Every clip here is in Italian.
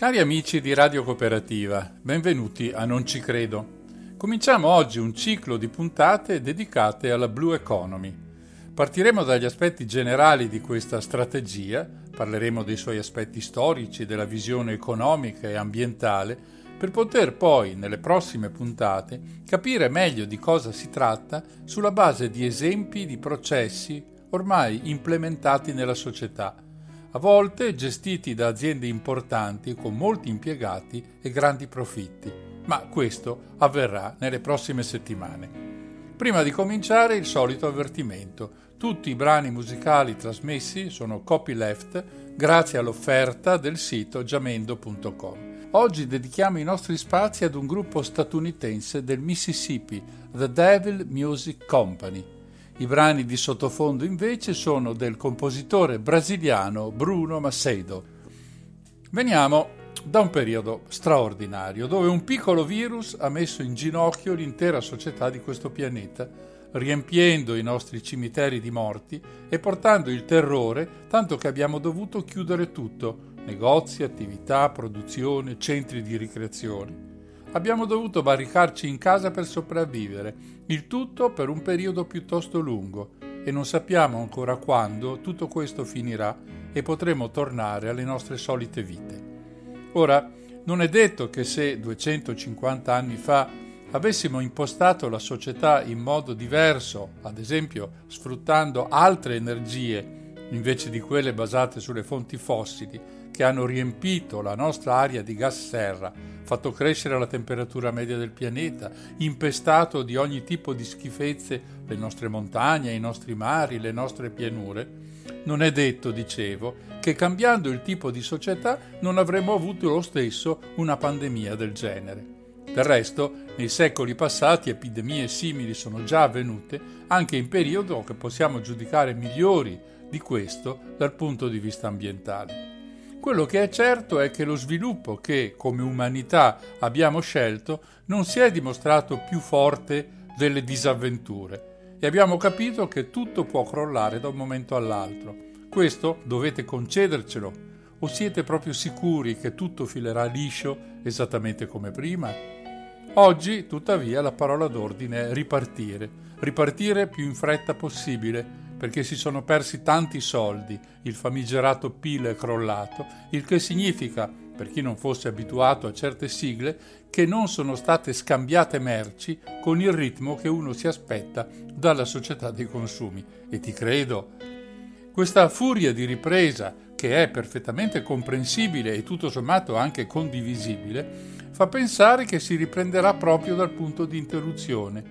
Cari amici di Radio Cooperativa, benvenuti a Non ci credo. Cominciamo oggi un ciclo di puntate dedicate alla Blue Economy. Partiremo dagli aspetti generali di questa strategia, parleremo dei suoi aspetti storici, della visione economica e ambientale, per poter poi, nelle prossime puntate, capire meglio di cosa si tratta sulla base di esempi di processi ormai implementati nella società, a volte gestiti da aziende importanti con molti impiegati e grandi profitti, ma questo avverrà nelle prossime settimane. Prima di cominciare il solito avvertimento. Tutti i brani musicali trasmessi sono copyleft grazie all'offerta del sito jamendo.com. Oggi dedichiamo i nostri spazi ad un gruppo statunitense del Mississippi, The Devil Music Company. I brani di sottofondo invece sono del compositore brasiliano Bruno Macedo. Veniamo da un periodo straordinario dove un piccolo virus ha messo in ginocchio l'intera società di questo pianeta, riempiendo i nostri cimiteri di morti e portando il terrore tanto che abbiamo dovuto chiudere tutto, negozi, attività, produzione, centri di ricreazione. Abbiamo dovuto barricarci in casa per sopravvivere, il tutto per un periodo piuttosto lungo e non sappiamo ancora quando tutto questo finirà e potremo tornare alle nostre solite vite. Ora, non è detto che se 250 anni fa avessimo impostato la società in modo diverso, ad esempio sfruttando altre energie invece di quelle basate sulle fonti fossili, che hanno riempito la nostra aria di gas serra, fatto crescere la temperatura media del pianeta, impestato di ogni tipo di schifezze le nostre montagne, i nostri mari, le nostre pianure, non è detto, dicevo, che cambiando il tipo di società non avremmo avuto lo stesso una pandemia del genere. Del resto, nei secoli passati epidemie simili sono già avvenute anche in periodi che possiamo giudicare migliori di questo dal punto di vista ambientale. Quello che è certo è che lo sviluppo che come umanità abbiamo scelto non si è dimostrato più forte delle disavventure e abbiamo capito che tutto può crollare da un momento all'altro. Questo dovete concedercelo o siete proprio sicuri che tutto filerà liscio esattamente come prima? Oggi, tuttavia, la parola d'ordine è ripartire, ripartire più in fretta possibile perché si sono persi tanti soldi, il famigerato PIL è crollato, il che significa, per chi non fosse abituato a certe sigle, che non sono state scambiate merci con il ritmo che uno si aspetta dalla società dei consumi. E ti credo. Questa furia di ripresa, che è perfettamente comprensibile e tutto sommato anche condivisibile, fa pensare che si riprenderà proprio dal punto di interruzione.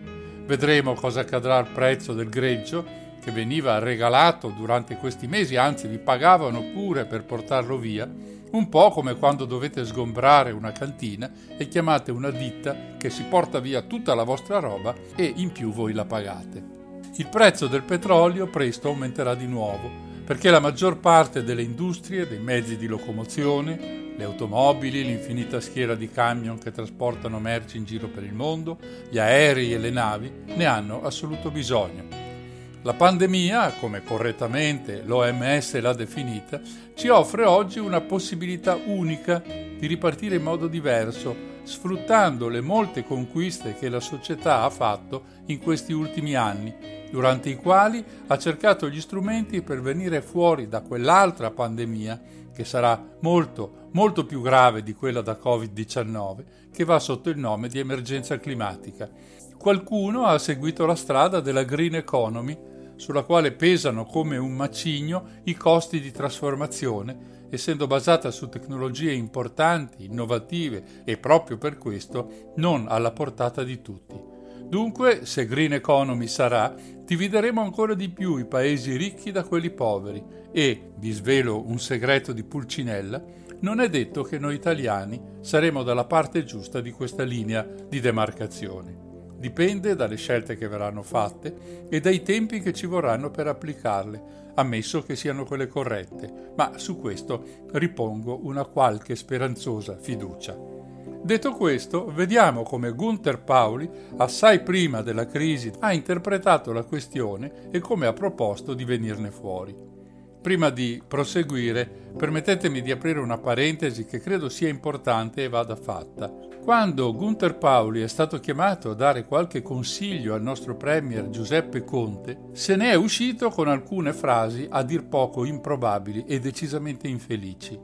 Vedremo cosa accadrà al prezzo del greggio che veniva regalato durante questi mesi, anzi vi pagavano pure per portarlo via, un po' come quando dovete sgombrare una cantina e chiamate una ditta che si porta via tutta la vostra roba e in più voi la pagate. Il prezzo del petrolio presto aumenterà di nuovo, perché la maggior parte delle industrie, dei mezzi di locomozione, le automobili, l'infinita schiera di camion che trasportano merci in giro per il mondo, gli aerei e le navi ne hanno assoluto bisogno la pandemia, come correttamente l'OMS l'ha definita, ci offre oggi una possibilità unica di ripartire in modo diverso, sfruttando le molte conquiste che la società ha fatto in questi ultimi anni, durante i quali ha cercato gli strumenti per venire fuori da quell'altra pandemia, che sarà molto, molto più grave di quella da Covid-19, che va sotto il nome di emergenza climatica. Qualcuno ha seguito la strada della green economy, sulla quale pesano come un macigno i costi di trasformazione, essendo basata su tecnologie importanti, innovative e proprio per questo non alla portata di tutti. Dunque, se Green Economy sarà, divideremo ancora di più i paesi ricchi da quelli poveri e, vi svelo un segreto di Pulcinella, non è detto che noi italiani saremo dalla parte giusta di questa linea di demarcazione. Dipende dalle scelte che verranno fatte e dai tempi che ci vorranno per applicarle, ammesso che siano quelle corrette, ma su questo ripongo una qualche speranzosa fiducia. Detto questo, vediamo come Gunther Pauli, assai prima della crisi, ha interpretato la questione e come ha proposto di venirne fuori. Prima di proseguire, permettetemi di aprire una parentesi che credo sia importante e vada fatta. Quando Gunther Pauli è stato chiamato a dare qualche consiglio al nostro Premier Giuseppe Conte, se ne è uscito con alcune frasi a dir poco improbabili e decisamente infelici.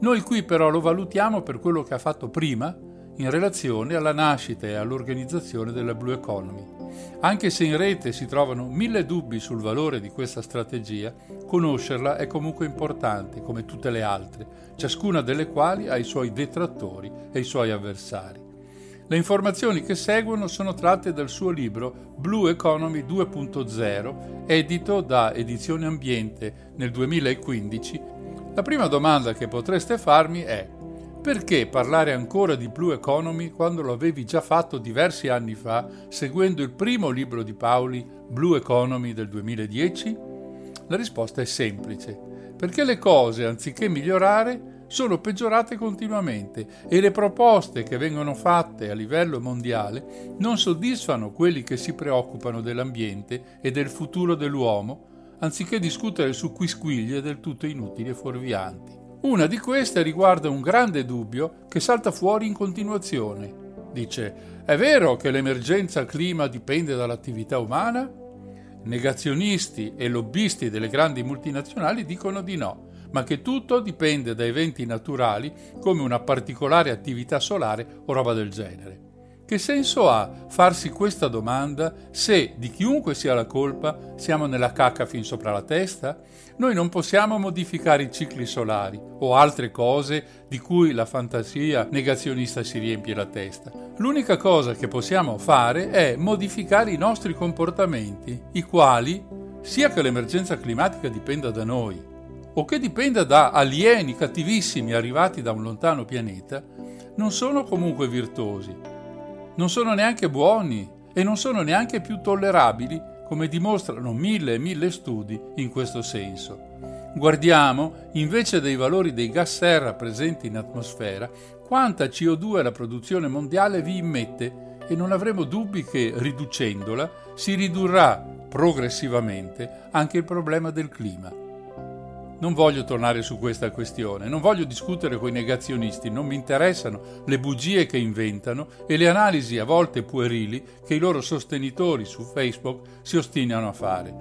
Noi qui però lo valutiamo per quello che ha fatto prima in relazione alla nascita e all'organizzazione della Blue Economy. Anche se in rete si trovano mille dubbi sul valore di questa strategia, conoscerla è comunque importante, come tutte le altre, ciascuna delle quali ha i suoi detrattori e i suoi avversari. Le informazioni che seguono sono tratte dal suo libro Blue Economy 2.0, edito da Edizione Ambiente nel 2015. La prima domanda che potreste farmi è perché parlare ancora di Blue Economy quando lo avevi già fatto diversi anni fa, seguendo il primo libro di Paoli, Blue Economy del 2010? La risposta è semplice, perché le cose, anziché migliorare, sono peggiorate continuamente e le proposte che vengono fatte a livello mondiale non soddisfano quelli che si preoccupano dell'ambiente e del futuro dell'uomo, anziché discutere su quisquiglie del tutto inutili e fuorvianti. Una di queste riguarda un grande dubbio che salta fuori in continuazione. Dice, è vero che l'emergenza clima dipende dall'attività umana? Negazionisti e lobbisti delle grandi multinazionali dicono di no, ma che tutto dipende da eventi naturali come una particolare attività solare o roba del genere. Che senso ha farsi questa domanda se di chiunque sia la colpa siamo nella cacca fin sopra la testa? Noi non possiamo modificare i cicli solari o altre cose di cui la fantasia negazionista si riempie la testa. L'unica cosa che possiamo fare è modificare i nostri comportamenti, i quali, sia che l'emergenza climatica dipenda da noi o che dipenda da alieni cattivissimi arrivati da un lontano pianeta, non sono comunque virtuosi non sono neanche buoni e non sono neanche più tollerabili, come dimostrano mille e mille studi in questo senso. Guardiamo, invece dei valori dei gas serra presenti in atmosfera, quanta CO2 la produzione mondiale vi immette e non avremo dubbi che, riducendola, si ridurrà progressivamente anche il problema del clima. Non voglio tornare su questa questione, non voglio discutere con i negazionisti, non mi interessano le bugie che inventano e le analisi a volte puerili che i loro sostenitori su Facebook si ostinano a fare.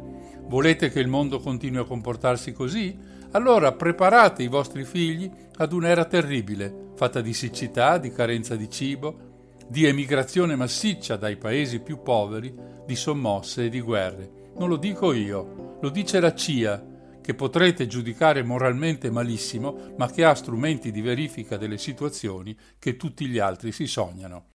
Volete che il mondo continui a comportarsi così? Allora preparate i vostri figli ad un'era terribile, fatta di siccità, di carenza di cibo, di emigrazione massiccia dai paesi più poveri, di sommosse e di guerre. Non lo dico io, lo dice la CIA che potrete giudicare moralmente malissimo, ma che ha strumenti di verifica delle situazioni che tutti gli altri si sognano.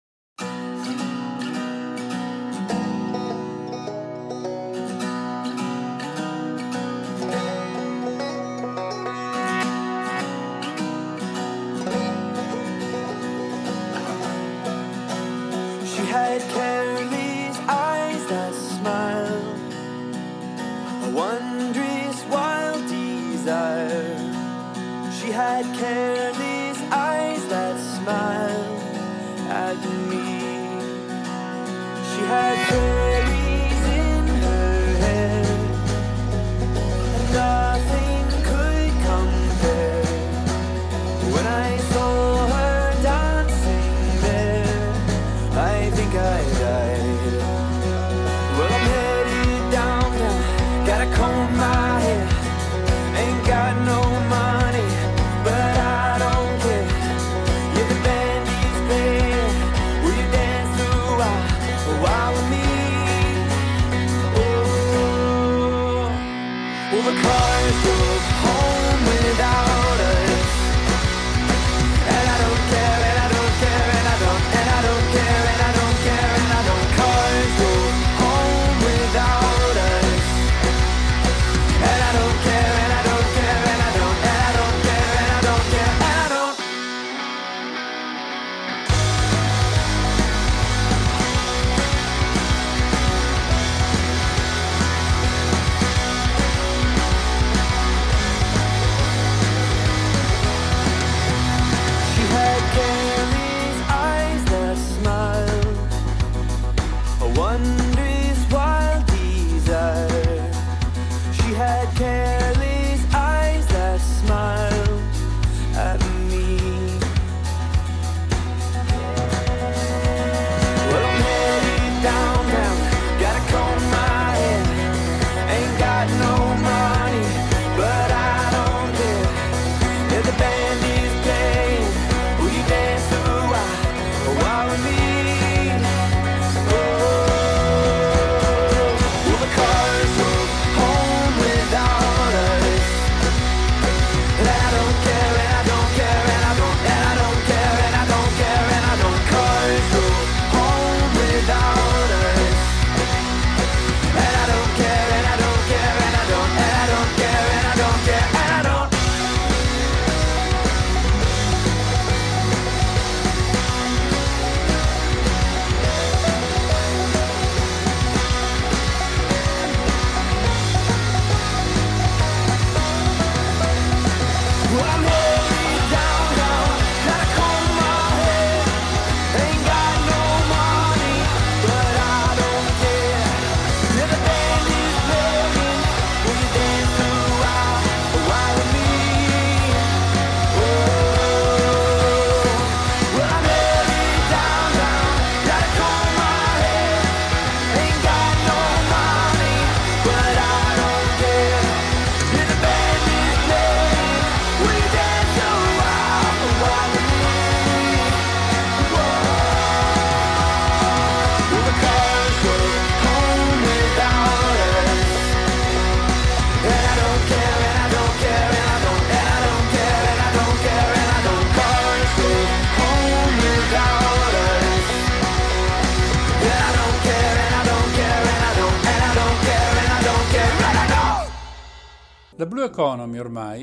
without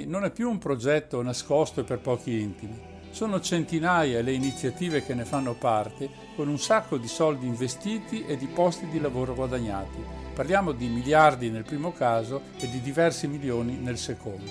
non è più un progetto nascosto per pochi intimi. Sono centinaia le iniziative che ne fanno parte, con un sacco di soldi investiti e di posti di lavoro guadagnati. Parliamo di miliardi nel primo caso e di diversi milioni nel secondo.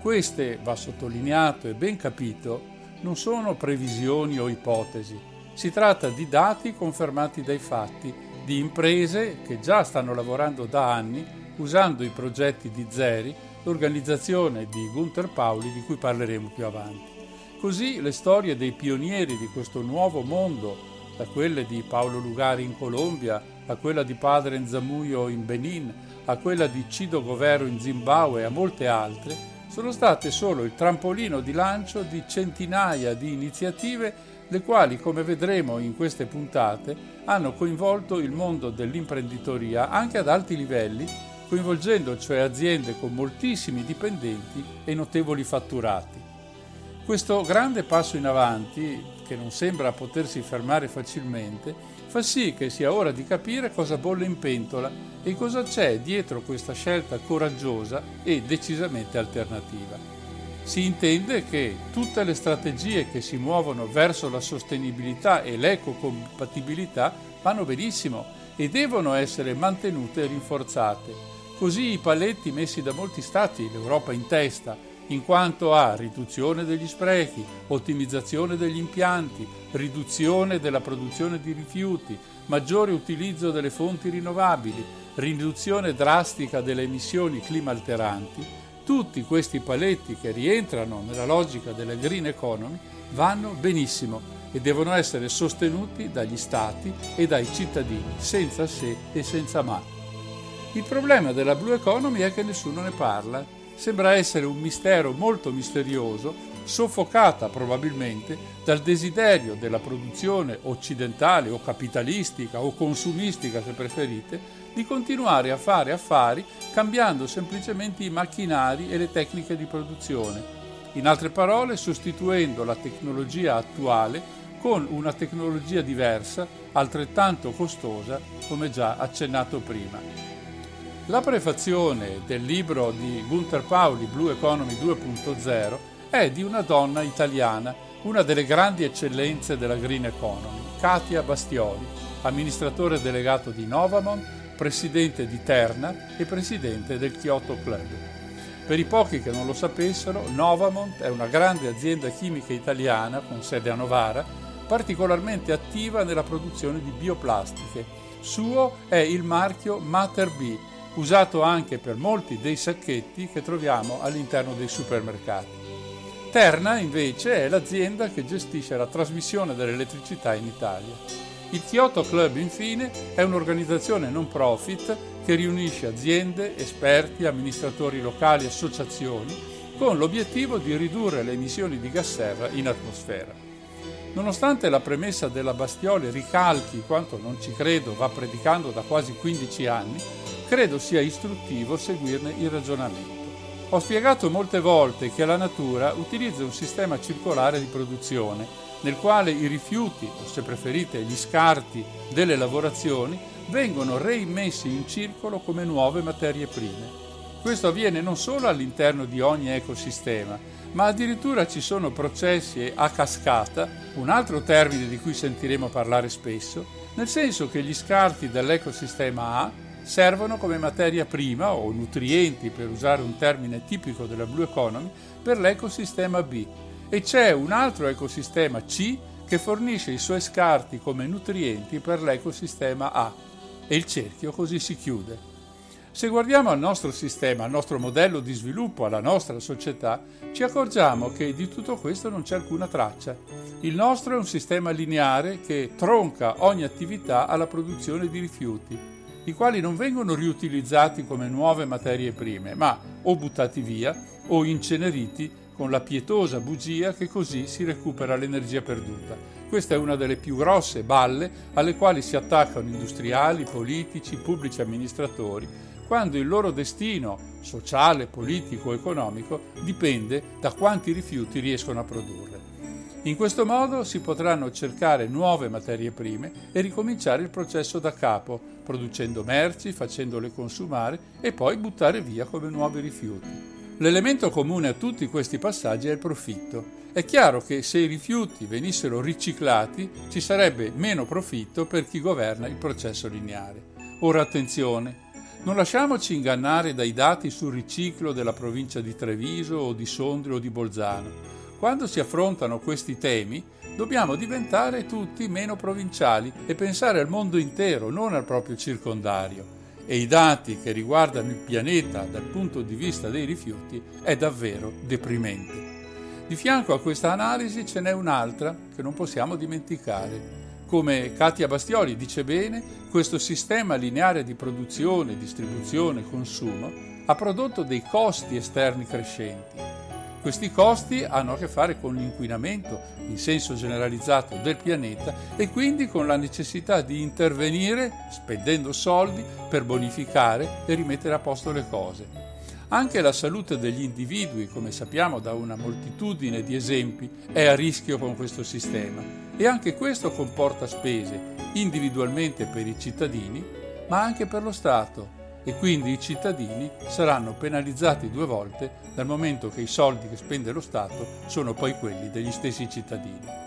Queste, va sottolineato e ben capito, non sono previsioni o ipotesi. Si tratta di dati confermati dai fatti, di imprese che già stanno lavorando da anni usando i progetti di Zeri l'organizzazione di Gunther Pauli di cui parleremo più avanti. Così le storie dei pionieri di questo nuovo mondo, da quelle di Paolo Lugari in Colombia, a quella di Padre Nzamuyo in Benin, a quella di Cido Govero in Zimbabwe e a molte altre, sono state solo il trampolino di lancio di centinaia di iniziative le quali, come vedremo in queste puntate, hanno coinvolto il mondo dell'imprenditoria anche ad alti livelli coinvolgendo cioè aziende con moltissimi dipendenti e notevoli fatturati. Questo grande passo in avanti, che non sembra potersi fermare facilmente, fa sì che sia ora di capire cosa bolle in pentola e cosa c'è dietro questa scelta coraggiosa e decisamente alternativa. Si intende che tutte le strategie che si muovono verso la sostenibilità e l'ecocompatibilità vanno benissimo e devono essere mantenute e rinforzate Così i paletti messi da molti stati, l'Europa in testa, in quanto a riduzione degli sprechi, ottimizzazione degli impianti, riduzione della produzione di rifiuti, maggiore utilizzo delle fonti rinnovabili, riduzione drastica delle emissioni climalteranti, tutti questi paletti che rientrano nella logica della green economy vanno benissimo e devono essere sostenuti dagli stati e dai cittadini, senza se e senza ma. Il problema della Blue Economy è che nessuno ne parla. Sembra essere un mistero molto misterioso, soffocata probabilmente dal desiderio della produzione occidentale o capitalistica o consumistica, se preferite, di continuare a fare affari cambiando semplicemente i macchinari e le tecniche di produzione. In altre parole, sostituendo la tecnologia attuale con una tecnologia diversa, altrettanto costosa, come già accennato prima. La prefazione del libro di Gunther Pauli, Blue Economy 2.0, è di una donna italiana, una delle grandi eccellenze della Green Economy, Katia Bastioli, amministratore delegato di Novamont, presidente di Terna e presidente del Kyoto Club. Per i pochi che non lo sapessero, Novamont è una grande azienda chimica italiana con sede a Novara, particolarmente attiva nella produzione di bioplastiche. Suo è il marchio Mater B, usato anche per molti dei sacchetti che troviamo all'interno dei supermercati. Terna invece è l'azienda che gestisce la trasmissione dell'elettricità in Italia. Il Kyoto Club infine è un'organizzazione non profit che riunisce aziende, esperti, amministratori locali e associazioni con l'obiettivo di ridurre le emissioni di gas serra in atmosfera. Nonostante la premessa della Bastioli ricalchi quanto non ci credo va predicando da quasi 15 anni, credo sia istruttivo seguirne il ragionamento. Ho spiegato molte volte che la natura utilizza un sistema circolare di produzione nel quale i rifiuti, o se preferite gli scarti delle lavorazioni, vengono reimmessi in circolo come nuove materie prime. Questo avviene non solo all'interno di ogni ecosistema, ma addirittura ci sono processi a cascata, un altro termine di cui sentiremo parlare spesso, nel senso che gli scarti dell'ecosistema A servono come materia prima o nutrienti, per usare un termine tipico della Blue Economy, per l'ecosistema B e c'è un altro ecosistema C che fornisce i suoi scarti come nutrienti per l'ecosistema A e il cerchio così si chiude. Se guardiamo al nostro sistema, al nostro modello di sviluppo, alla nostra società, ci accorgiamo che di tutto questo non c'è alcuna traccia. Il nostro è un sistema lineare che tronca ogni attività alla produzione di rifiuti i quali non vengono riutilizzati come nuove materie prime, ma o buttati via o inceneriti con la pietosa bugia che così si recupera l'energia perduta. Questa è una delle più grosse balle alle quali si attaccano industriali, politici, pubblici amministratori, quando il loro destino sociale, politico, economico dipende da quanti rifiuti riescono a produrre. In questo modo si potranno cercare nuove materie prime e ricominciare il processo da capo, producendo merci, facendole consumare e poi buttare via come nuovi rifiuti. L'elemento comune a tutti questi passaggi è il profitto. È chiaro che se i rifiuti venissero riciclati ci sarebbe meno profitto per chi governa il processo lineare. Ora attenzione, non lasciamoci ingannare dai dati sul riciclo della provincia di Treviso o di Sondrio o di Bolzano. Quando si affrontano questi temi, dobbiamo diventare tutti meno provinciali e pensare al mondo intero, non al proprio circondario. E i dati che riguardano il pianeta dal punto di vista dei rifiuti è davvero deprimente. Di fianco a questa analisi ce n'è un'altra che non possiamo dimenticare. Come Katia Bastioli dice bene, questo sistema lineare di produzione, distribuzione e consumo ha prodotto dei costi esterni crescenti questi costi hanno a che fare con l'inquinamento in senso generalizzato del pianeta e quindi con la necessità di intervenire spendendo soldi per bonificare e rimettere a posto le cose. Anche la salute degli individui, come sappiamo da una moltitudine di esempi, è a rischio con questo sistema e anche questo comporta spese individualmente per i cittadini, ma anche per lo Stato, e quindi i cittadini saranno penalizzati due volte dal momento che i soldi che spende lo Stato sono poi quelli degli stessi cittadini.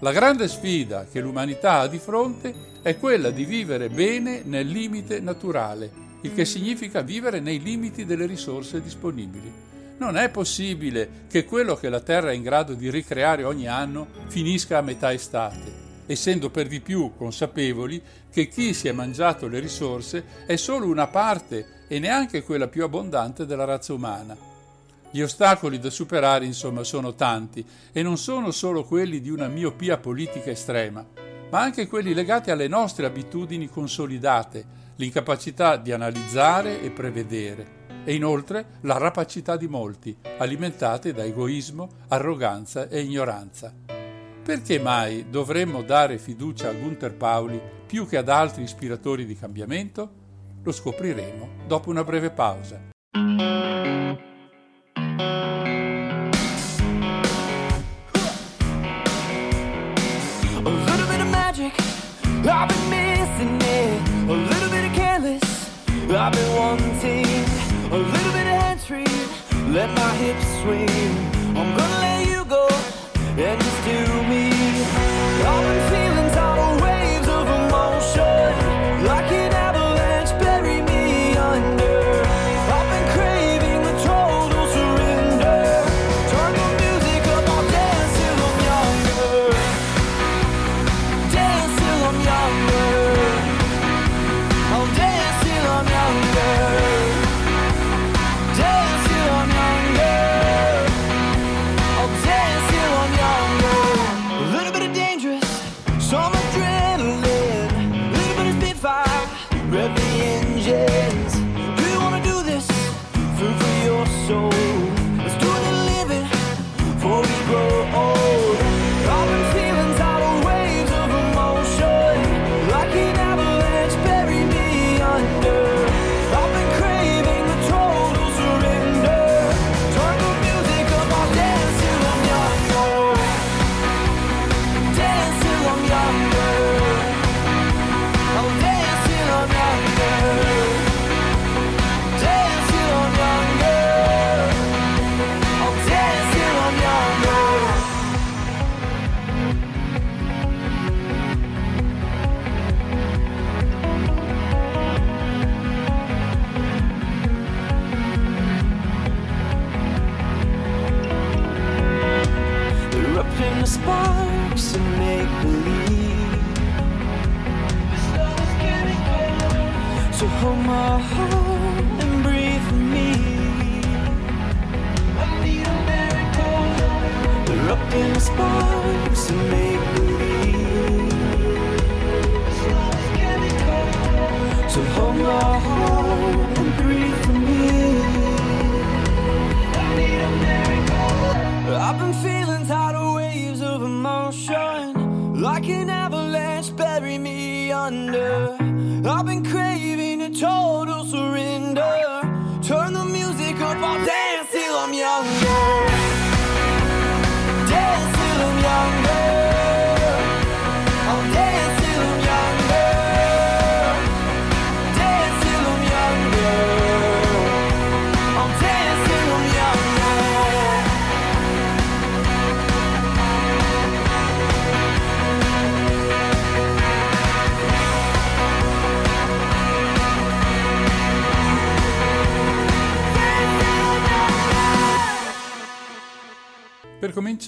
La grande sfida che l'umanità ha di fronte è quella di vivere bene nel limite naturale, il che significa vivere nei limiti delle risorse disponibili. Non è possibile che quello che la Terra è in grado di ricreare ogni anno finisca a metà estate essendo per di più consapevoli che chi si è mangiato le risorse è solo una parte e neanche quella più abbondante della razza umana. Gli ostacoli da superare, insomma, sono tanti e non sono solo quelli di una miopia politica estrema, ma anche quelli legati alle nostre abitudini consolidate, l'incapacità di analizzare e prevedere e inoltre la rapacità di molti, alimentate da egoismo, arroganza e ignoranza. Perché mai dovremmo dare fiducia a Gunther Pauli più che ad altri ispiratori di cambiamento? Lo scopriremo dopo una breve pausa. Let my hips swing. I'm gonna let And just do me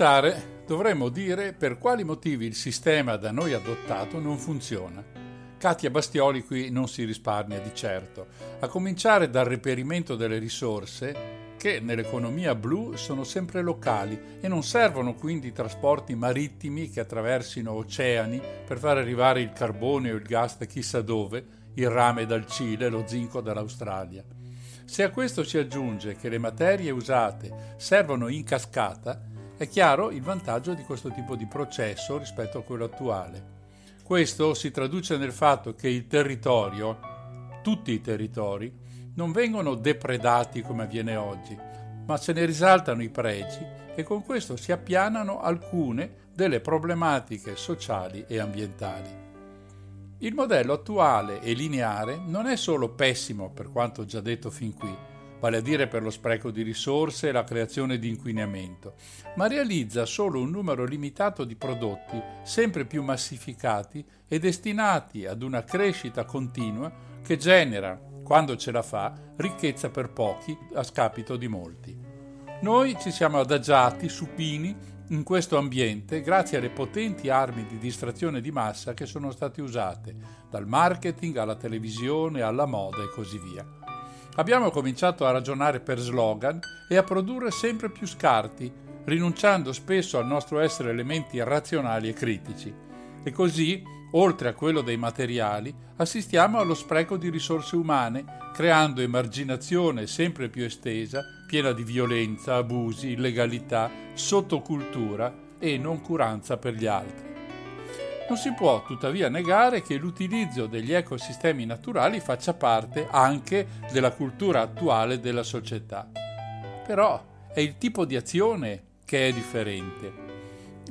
cominciare dovremmo dire per quali motivi il sistema da noi adottato non funziona. Katia Bastioli qui non si risparmia di certo, a cominciare dal reperimento delle risorse che nell'economia blu sono sempre locali e non servono quindi trasporti marittimi che attraversino oceani per far arrivare il carbone o il gas da chissà dove, il rame dal Cile, lo zinco dall'Australia. Se a questo si aggiunge che le materie usate servono in cascata, è chiaro il vantaggio di questo tipo di processo rispetto a quello attuale. Questo si traduce nel fatto che il territorio, tutti i territori, non vengono depredati come avviene oggi, ma se ne risaltano i pregi e con questo si appianano alcune delle problematiche sociali e ambientali. Il modello attuale e lineare non è solo pessimo per quanto già detto fin qui, vale a dire per lo spreco di risorse e la creazione di inquinamento, ma realizza solo un numero limitato di prodotti sempre più massificati e destinati ad una crescita continua che genera quando ce la fa, ricchezza per pochi a scapito di molti. Noi ci siamo adagiati, supini, in questo ambiente grazie alle potenti armi di distrazione di massa che sono state usate, dal marketing alla televisione alla moda e così via. Abbiamo cominciato a ragionare per slogan e a produrre sempre più scarti, rinunciando spesso al nostro essere elementi razionali e critici. E così Oltre a quello dei materiali, assistiamo allo spreco di risorse umane, creando emarginazione sempre più estesa, piena di violenza, abusi, illegalità, sottocultura e noncuranza per gli altri. Non si può tuttavia negare che l'utilizzo degli ecosistemi naturali faccia parte anche della cultura attuale della società. Però è il tipo di azione che è differente.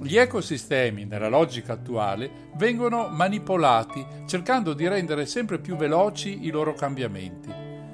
Gli ecosistemi, nella logica attuale, vengono manipolati cercando di rendere sempre più veloci i loro cambiamenti.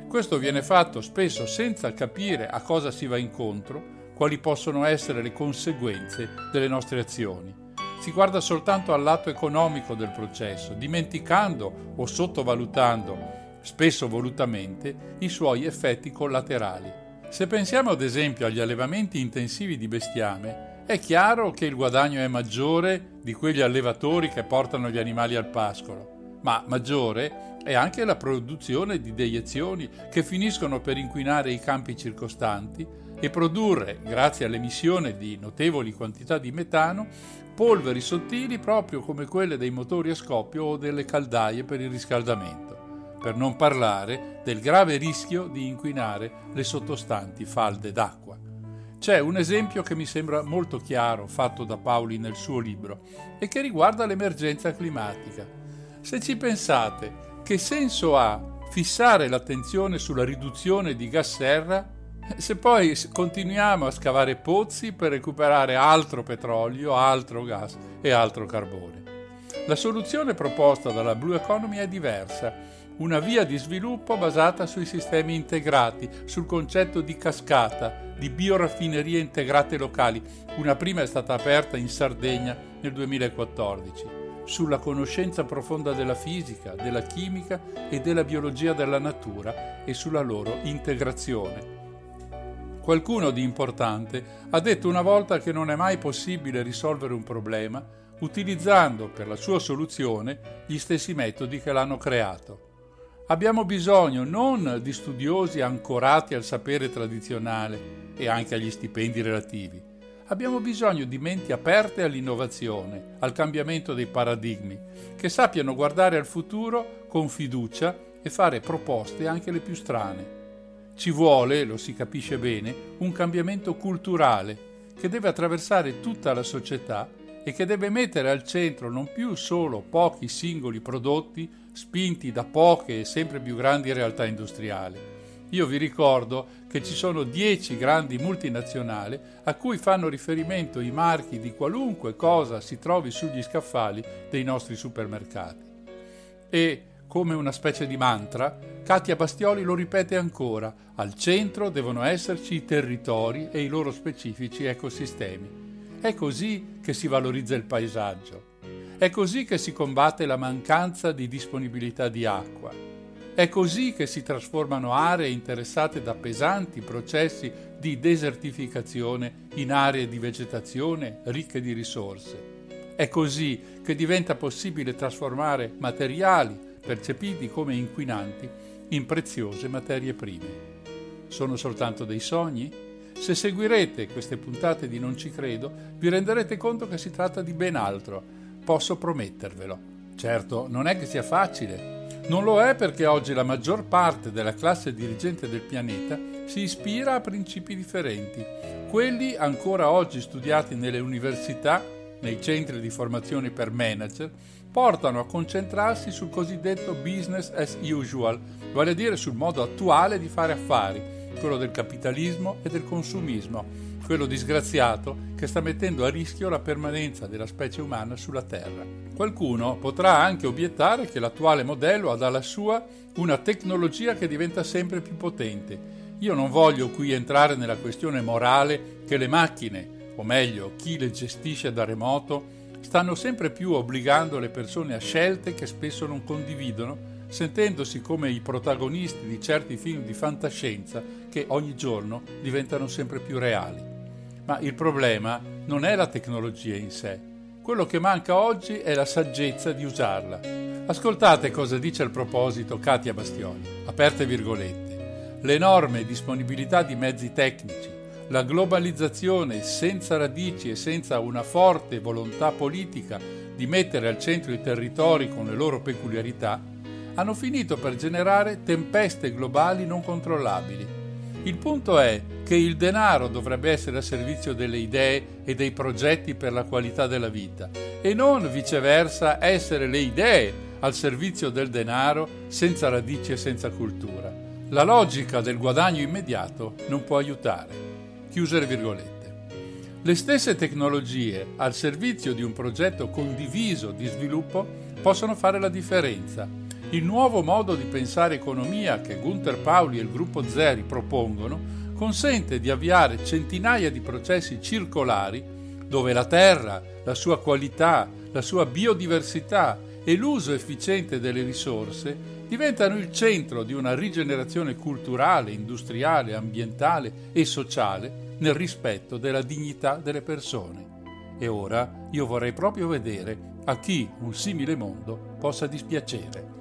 Questo viene fatto spesso senza capire a cosa si va incontro, quali possono essere le conseguenze delle nostre azioni. Si guarda soltanto al lato economico del processo, dimenticando o sottovalutando, spesso volutamente, i suoi effetti collaterali. Se pensiamo ad esempio agli allevamenti intensivi di bestiame, è chiaro che il guadagno è maggiore di quegli allevatori che portano gli animali al pascolo, ma maggiore è anche la produzione di deiezioni che finiscono per inquinare i campi circostanti e produrre, grazie all'emissione di notevoli quantità di metano, polveri sottili proprio come quelle dei motori a scoppio o delle caldaie per il riscaldamento, per non parlare del grave rischio di inquinare le sottostanti falde d'acqua. C'è un esempio che mi sembra molto chiaro fatto da Paoli nel suo libro e che riguarda l'emergenza climatica. Se ci pensate, che senso ha fissare l'attenzione sulla riduzione di gas serra se poi continuiamo a scavare pozzi per recuperare altro petrolio, altro gas e altro carbone? La soluzione proposta dalla Blue Economy è diversa una via di sviluppo basata sui sistemi integrati, sul concetto di cascata, di bioraffinerie integrate locali. Una prima è stata aperta in Sardegna nel 2014, sulla conoscenza profonda della fisica, della chimica e della biologia della natura e sulla loro integrazione. Qualcuno di importante ha detto una volta che non è mai possibile risolvere un problema utilizzando per la sua soluzione gli stessi metodi che l'hanno creato. Abbiamo bisogno non di studiosi ancorati al sapere tradizionale e anche agli stipendi relativi. Abbiamo bisogno di menti aperte all'innovazione, al cambiamento dei paradigmi, che sappiano guardare al futuro con fiducia e fare proposte anche le più strane. Ci vuole, lo si capisce bene, un cambiamento culturale che deve attraversare tutta la società e che deve mettere al centro non più solo pochi singoli prodotti spinti da poche e sempre più grandi realtà industriali. Io vi ricordo che ci sono dieci grandi multinazionali a cui fanno riferimento i marchi di qualunque cosa si trovi sugli scaffali dei nostri supermercati. E, come una specie di mantra, Katia Bastioli lo ripete ancora, al centro devono esserci i territori e i loro specifici ecosistemi. È così che si valorizza il paesaggio. È così che si combatte la mancanza di disponibilità di acqua. È così che si trasformano aree interessate da pesanti processi di desertificazione in aree di vegetazione ricche di risorse. È così che diventa possibile trasformare materiali percepiti come inquinanti in preziose materie prime. Sono soltanto dei sogni? Se seguirete queste puntate di Non ci credo, vi renderete conto che si tratta di ben altro. Posso promettervelo. Certo, non è che sia facile. Non lo è perché oggi la maggior parte della classe dirigente del pianeta si ispira a principi differenti, quelli ancora oggi studiati nelle università nei centri di formazione per manager portano a concentrarsi sul cosiddetto business as usual, vale a dire sul modo attuale di fare affari, quello del capitalismo e del consumismo, quello disgraziato che sta mettendo a rischio la permanenza della specie umana sulla Terra. Qualcuno potrà anche obiettare che l'attuale modello ha dalla sua una tecnologia che diventa sempre più potente. Io non voglio qui entrare nella questione morale che le macchine, o meglio chi le gestisce da remoto, stanno sempre più obbligando le persone a scelte che spesso non condividono, sentendosi come i protagonisti di certi film di fantascienza che ogni giorno diventano sempre più reali. Ma il problema non è la tecnologia in sé, quello che manca oggi è la saggezza di usarla. Ascoltate cosa dice al proposito Katia Bastioni, aperte virgolette. L'enorme disponibilità di mezzi tecnici, la globalizzazione senza radici e senza una forte volontà politica di mettere al centro i territori con le loro peculiarità, hanno finito per generare tempeste globali non controllabili. Il punto è che il denaro dovrebbe essere a servizio delle idee e dei progetti per la qualità della vita e non viceversa essere le idee al servizio del denaro senza radici e senza cultura. La logica del guadagno immediato non può aiutare. Chiuse le virgolette. Le stesse tecnologie al servizio di un progetto condiviso di sviluppo possono fare la differenza. Il nuovo modo di pensare economia che Gunther Pauli e il gruppo Zeri propongono consente di avviare centinaia di processi circolari dove la terra, la sua qualità, la sua biodiversità e l'uso efficiente delle risorse diventano il centro di una rigenerazione culturale, industriale, ambientale e sociale nel rispetto della dignità delle persone. E ora io vorrei proprio vedere a chi un simile mondo possa dispiacere.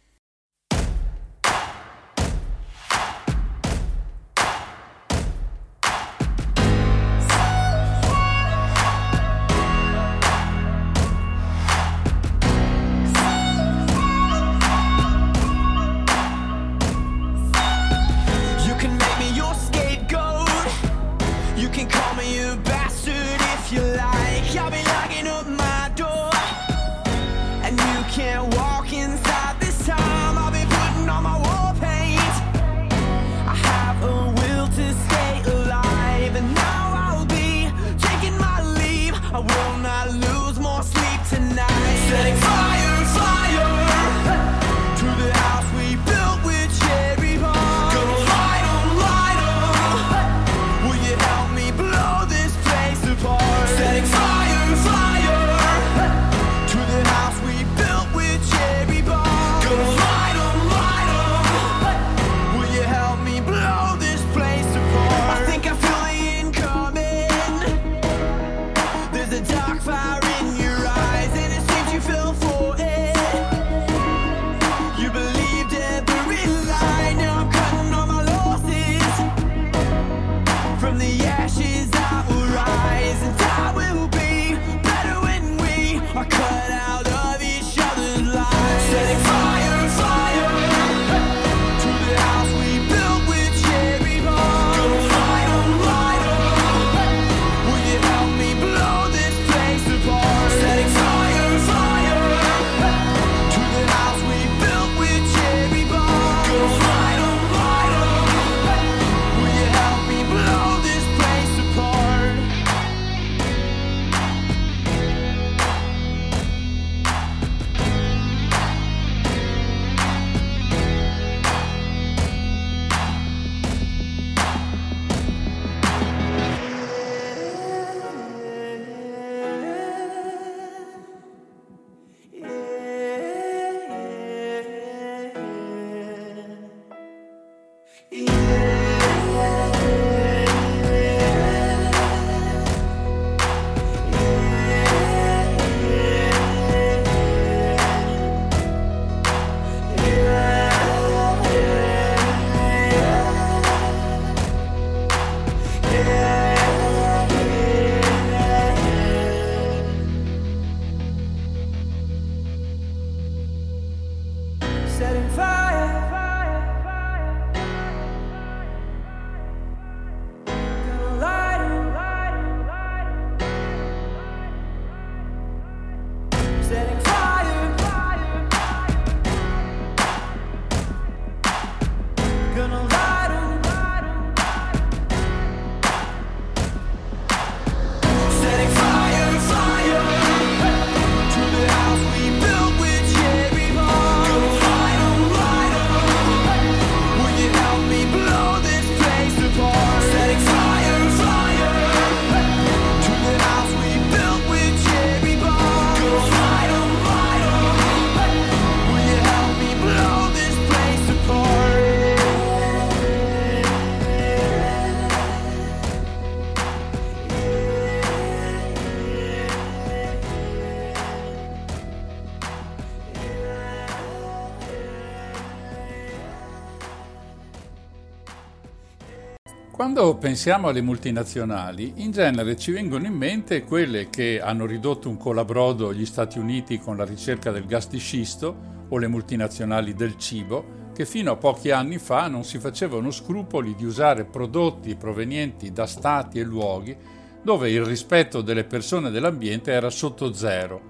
Quando pensiamo alle multinazionali, in genere ci vengono in mente quelle che hanno ridotto un colabrodo gli Stati Uniti con la ricerca del gas di scisto o le multinazionali del cibo, che fino a pochi anni fa non si facevano scrupoli di usare prodotti provenienti da stati e luoghi dove il rispetto delle persone e dell'ambiente era sotto zero,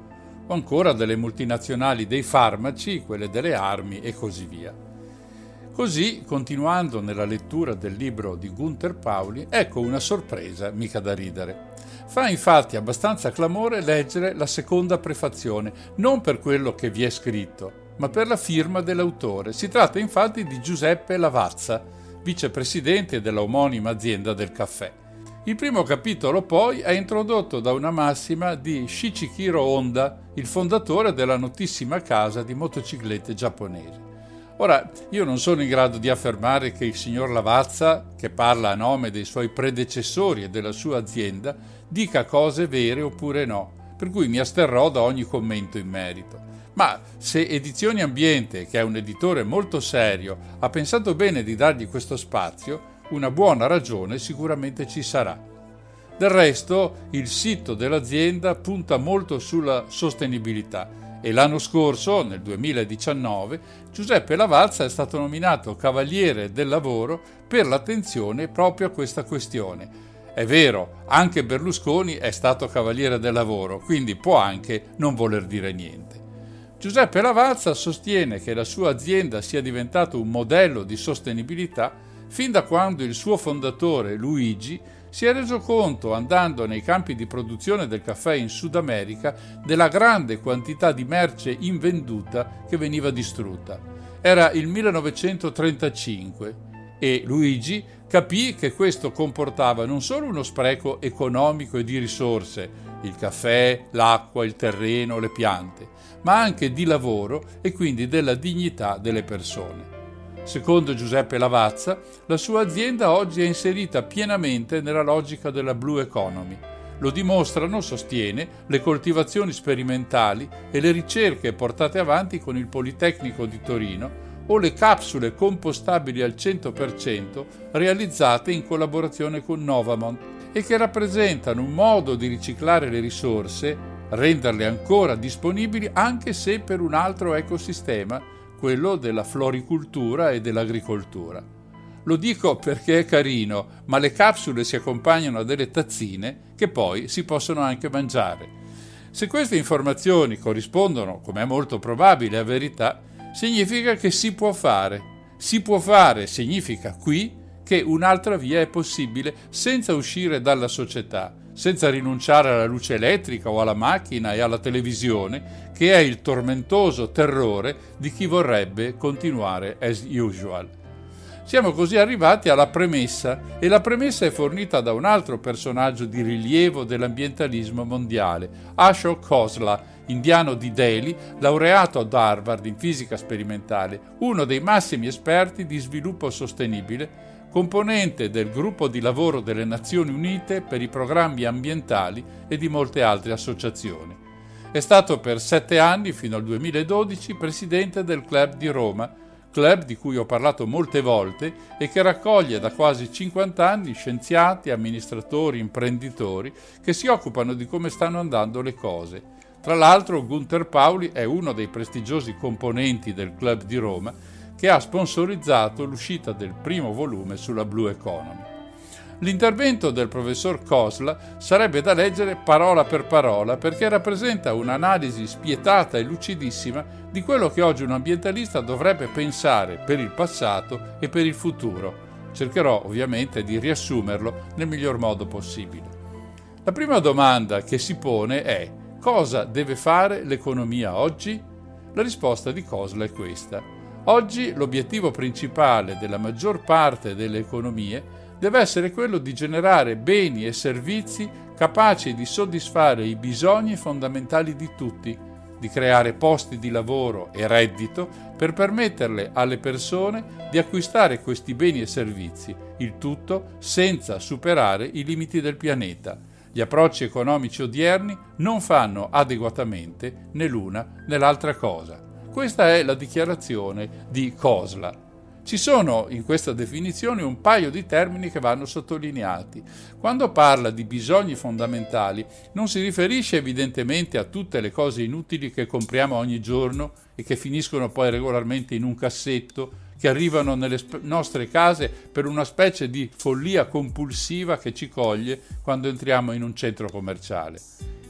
o ancora delle multinazionali dei farmaci, quelle delle armi e così via. Così, continuando nella lettura del libro di Gunther Pauli, ecco una sorpresa mica da ridere. Fa infatti abbastanza clamore leggere la seconda prefazione, non per quello che vi è scritto, ma per la firma dell'autore. Si tratta infatti di Giuseppe Lavazza, vicepresidente della omonima azienda del caffè. Il primo capitolo poi è introdotto da una massima di Shichikiro Honda, il fondatore della notissima casa di motociclette giapponesi. Ora, io non sono in grado di affermare che il signor Lavazza, che parla a nome dei suoi predecessori e della sua azienda, dica cose vere oppure no, per cui mi asterrò da ogni commento in merito. Ma se Edizioni Ambiente, che è un editore molto serio, ha pensato bene di dargli questo spazio, una buona ragione sicuramente ci sarà. Del resto, il sito dell'azienda punta molto sulla sostenibilità e l'anno scorso, nel 2019, Giuseppe Lavalza è stato nominato Cavaliere del Lavoro per l'attenzione proprio a questa questione. È vero, anche Berlusconi è stato Cavaliere del Lavoro, quindi può anche non voler dire niente. Giuseppe Lavalza sostiene che la sua azienda sia diventato un modello di sostenibilità fin da quando il suo fondatore Luigi si è reso conto, andando nei campi di produzione del caffè in Sud America, della grande quantità di merce invenduta che veniva distrutta. Era il 1935 e Luigi capì che questo comportava non solo uno spreco economico e di risorse, il caffè, l'acqua, il terreno, le piante, ma anche di lavoro e quindi della dignità delle persone. Secondo Giuseppe Lavazza, la sua azienda oggi è inserita pienamente nella logica della Blue Economy. Lo dimostrano, sostiene, le coltivazioni sperimentali e le ricerche portate avanti con il Politecnico di Torino o le capsule compostabili al 100% realizzate in collaborazione con Novamont e che rappresentano un modo di riciclare le risorse, renderle ancora disponibili anche se per un altro ecosistema quello della floricultura e dell'agricoltura. Lo dico perché è carino, ma le capsule si accompagnano a delle tazzine che poi si possono anche mangiare. Se queste informazioni corrispondono, come è molto probabile, a verità, significa che si può fare. Si può fare significa qui che un'altra via è possibile senza uscire dalla società, senza rinunciare alla luce elettrica o alla macchina e alla televisione, che è il tormentoso terrore di chi vorrebbe continuare as usual. Siamo così arrivati alla premessa e la premessa è fornita da un altro personaggio di rilievo dell'ambientalismo mondiale, Ashok Khosla, indiano di Delhi, laureato ad Harvard in fisica sperimentale, uno dei massimi esperti di sviluppo sostenibile componente del gruppo di lavoro delle Nazioni Unite per i programmi ambientali e di molte altre associazioni. È stato per sette anni, fino al 2012, presidente del Club di Roma, club di cui ho parlato molte volte e che raccoglie da quasi 50 anni scienziati, amministratori, imprenditori che si occupano di come stanno andando le cose. Tra l'altro Gunther Pauli è uno dei prestigiosi componenti del Club di Roma che ha sponsorizzato l'uscita del primo volume sulla Blue Economy. L'intervento del professor Kosla sarebbe da leggere parola per parola perché rappresenta un'analisi spietata e lucidissima di quello che oggi un ambientalista dovrebbe pensare per il passato e per il futuro. Cercherò ovviamente di riassumerlo nel miglior modo possibile. La prima domanda che si pone è cosa deve fare l'economia oggi? La risposta di Kosla è questa Oggi l'obiettivo principale della maggior parte delle economie deve essere quello di generare beni e servizi capaci di soddisfare i bisogni fondamentali di tutti, di creare posti di lavoro e reddito per permetterle alle persone di acquistare questi beni e servizi, il tutto senza superare i limiti del pianeta. Gli approcci economici odierni non fanno adeguatamente né l'una né l'altra cosa. Questa è la dichiarazione di Kosla. Ci sono in questa definizione un paio di termini che vanno sottolineati. Quando parla di bisogni fondamentali non si riferisce evidentemente a tutte le cose inutili che compriamo ogni giorno e che finiscono poi regolarmente in un cassetto, che arrivano nelle sp- nostre case per una specie di follia compulsiva che ci coglie quando entriamo in un centro commerciale.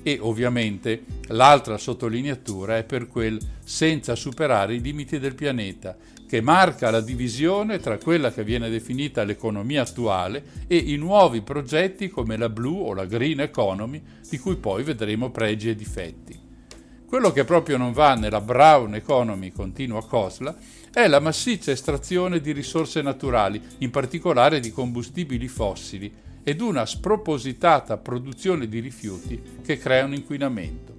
E ovviamente l'altra sottolineatura è per quel senza superare i limiti del pianeta, che marca la divisione tra quella che viene definita l'economia attuale e i nuovi progetti come la Blue o la Green Economy, di cui poi vedremo pregi e difetti. Quello che proprio non va nella Brown Economy, continua Cosla, è la massiccia estrazione di risorse naturali, in particolare di combustibili fossili, ed una spropositata produzione di rifiuti che crea un inquinamento.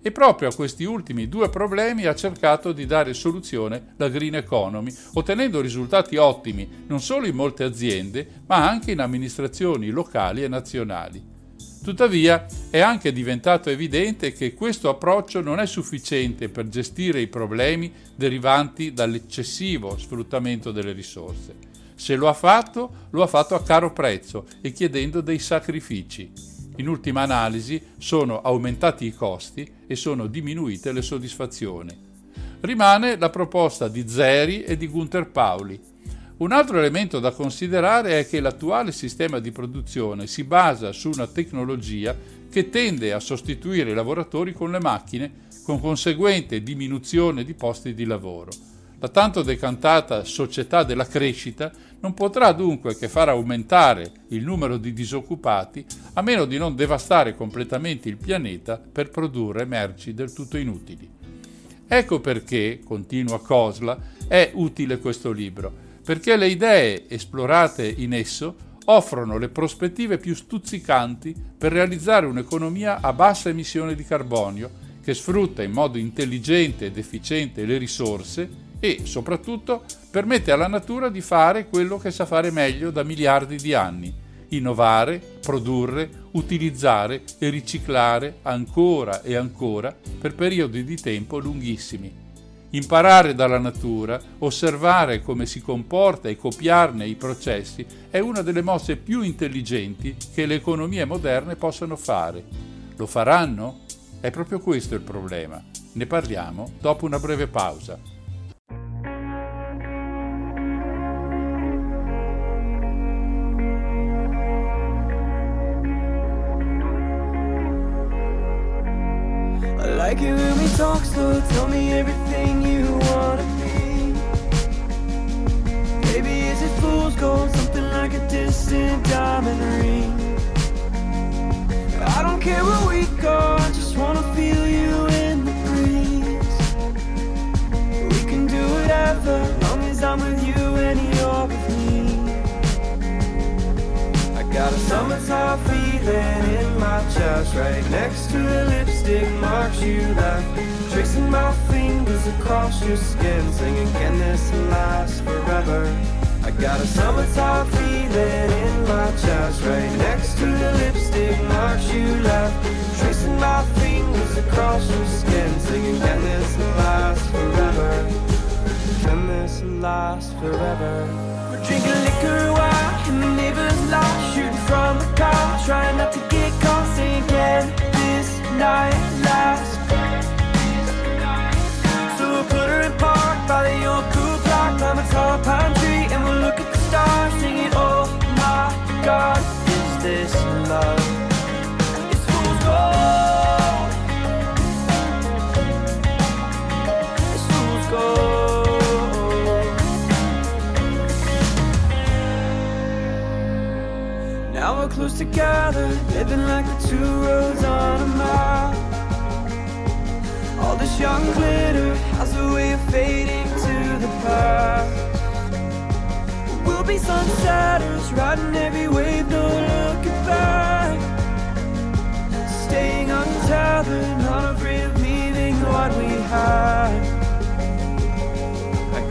E proprio a questi ultimi due problemi ha cercato di dare soluzione la Green Economy, ottenendo risultati ottimi non solo in molte aziende, ma anche in amministrazioni locali e nazionali. Tuttavia è anche diventato evidente che questo approccio non è sufficiente per gestire i problemi derivanti dall'eccessivo sfruttamento delle risorse. Se lo ha fatto, lo ha fatto a caro prezzo e chiedendo dei sacrifici. In ultima analisi sono aumentati i costi e sono diminuite le soddisfazioni. Rimane la proposta di Zeri e di Gunther Pauli. Un altro elemento da considerare è che l'attuale sistema di produzione si basa su una tecnologia che tende a sostituire i lavoratori con le macchine, con conseguente diminuzione di posti di lavoro. La tanto decantata società della crescita non potrà dunque che far aumentare il numero di disoccupati a meno di non devastare completamente il pianeta per produrre merci del tutto inutili. Ecco perché, continua Cosla, è utile questo libro, perché le idee esplorate in esso offrono le prospettive più stuzzicanti per realizzare un'economia a bassa emissione di carbonio che sfrutta in modo intelligente ed efficiente le risorse e soprattutto permette alla natura di fare quello che sa fare meglio da miliardi di anni, innovare, produrre, utilizzare e riciclare ancora e ancora per periodi di tempo lunghissimi. Imparare dalla natura, osservare come si comporta e copiarne i processi è una delle mosse più intelligenti che le economie moderne possano fare. Lo faranno? È proprio questo il problema. Ne parliamo dopo una breve pausa. Like it when we talk slow Tell me everything you wanna be. Baby, is it fool's gold? Something like a distant diamond ring? I don't care where we go I just wanna feel you in the breeze. We can do whatever Long as I'm with you got a summertime feeling in my chest Right next to the lipstick marks you left Tracing my fingers across your skin Singing, can this last forever? I got a summertime feeling in my chest Right next to the lipstick marks you left Tracing my fingers across your skin Singing, can this last forever? Can this last forever? Drinking liquor while in the neighbor's lot Shooting from the car, trying not to get caught Saying, this night last? So we'll put her in park by the old cool clock Climb a tall pine tree and we'll look at the stars Singing, oh my God, is this love? It's fool's gold close together Living like the two roads on a map All this young glitter has a way of fading to the past? We'll be sunsetters, riding every wave, no looking back. Staying untethered, not afraid of leaving what we had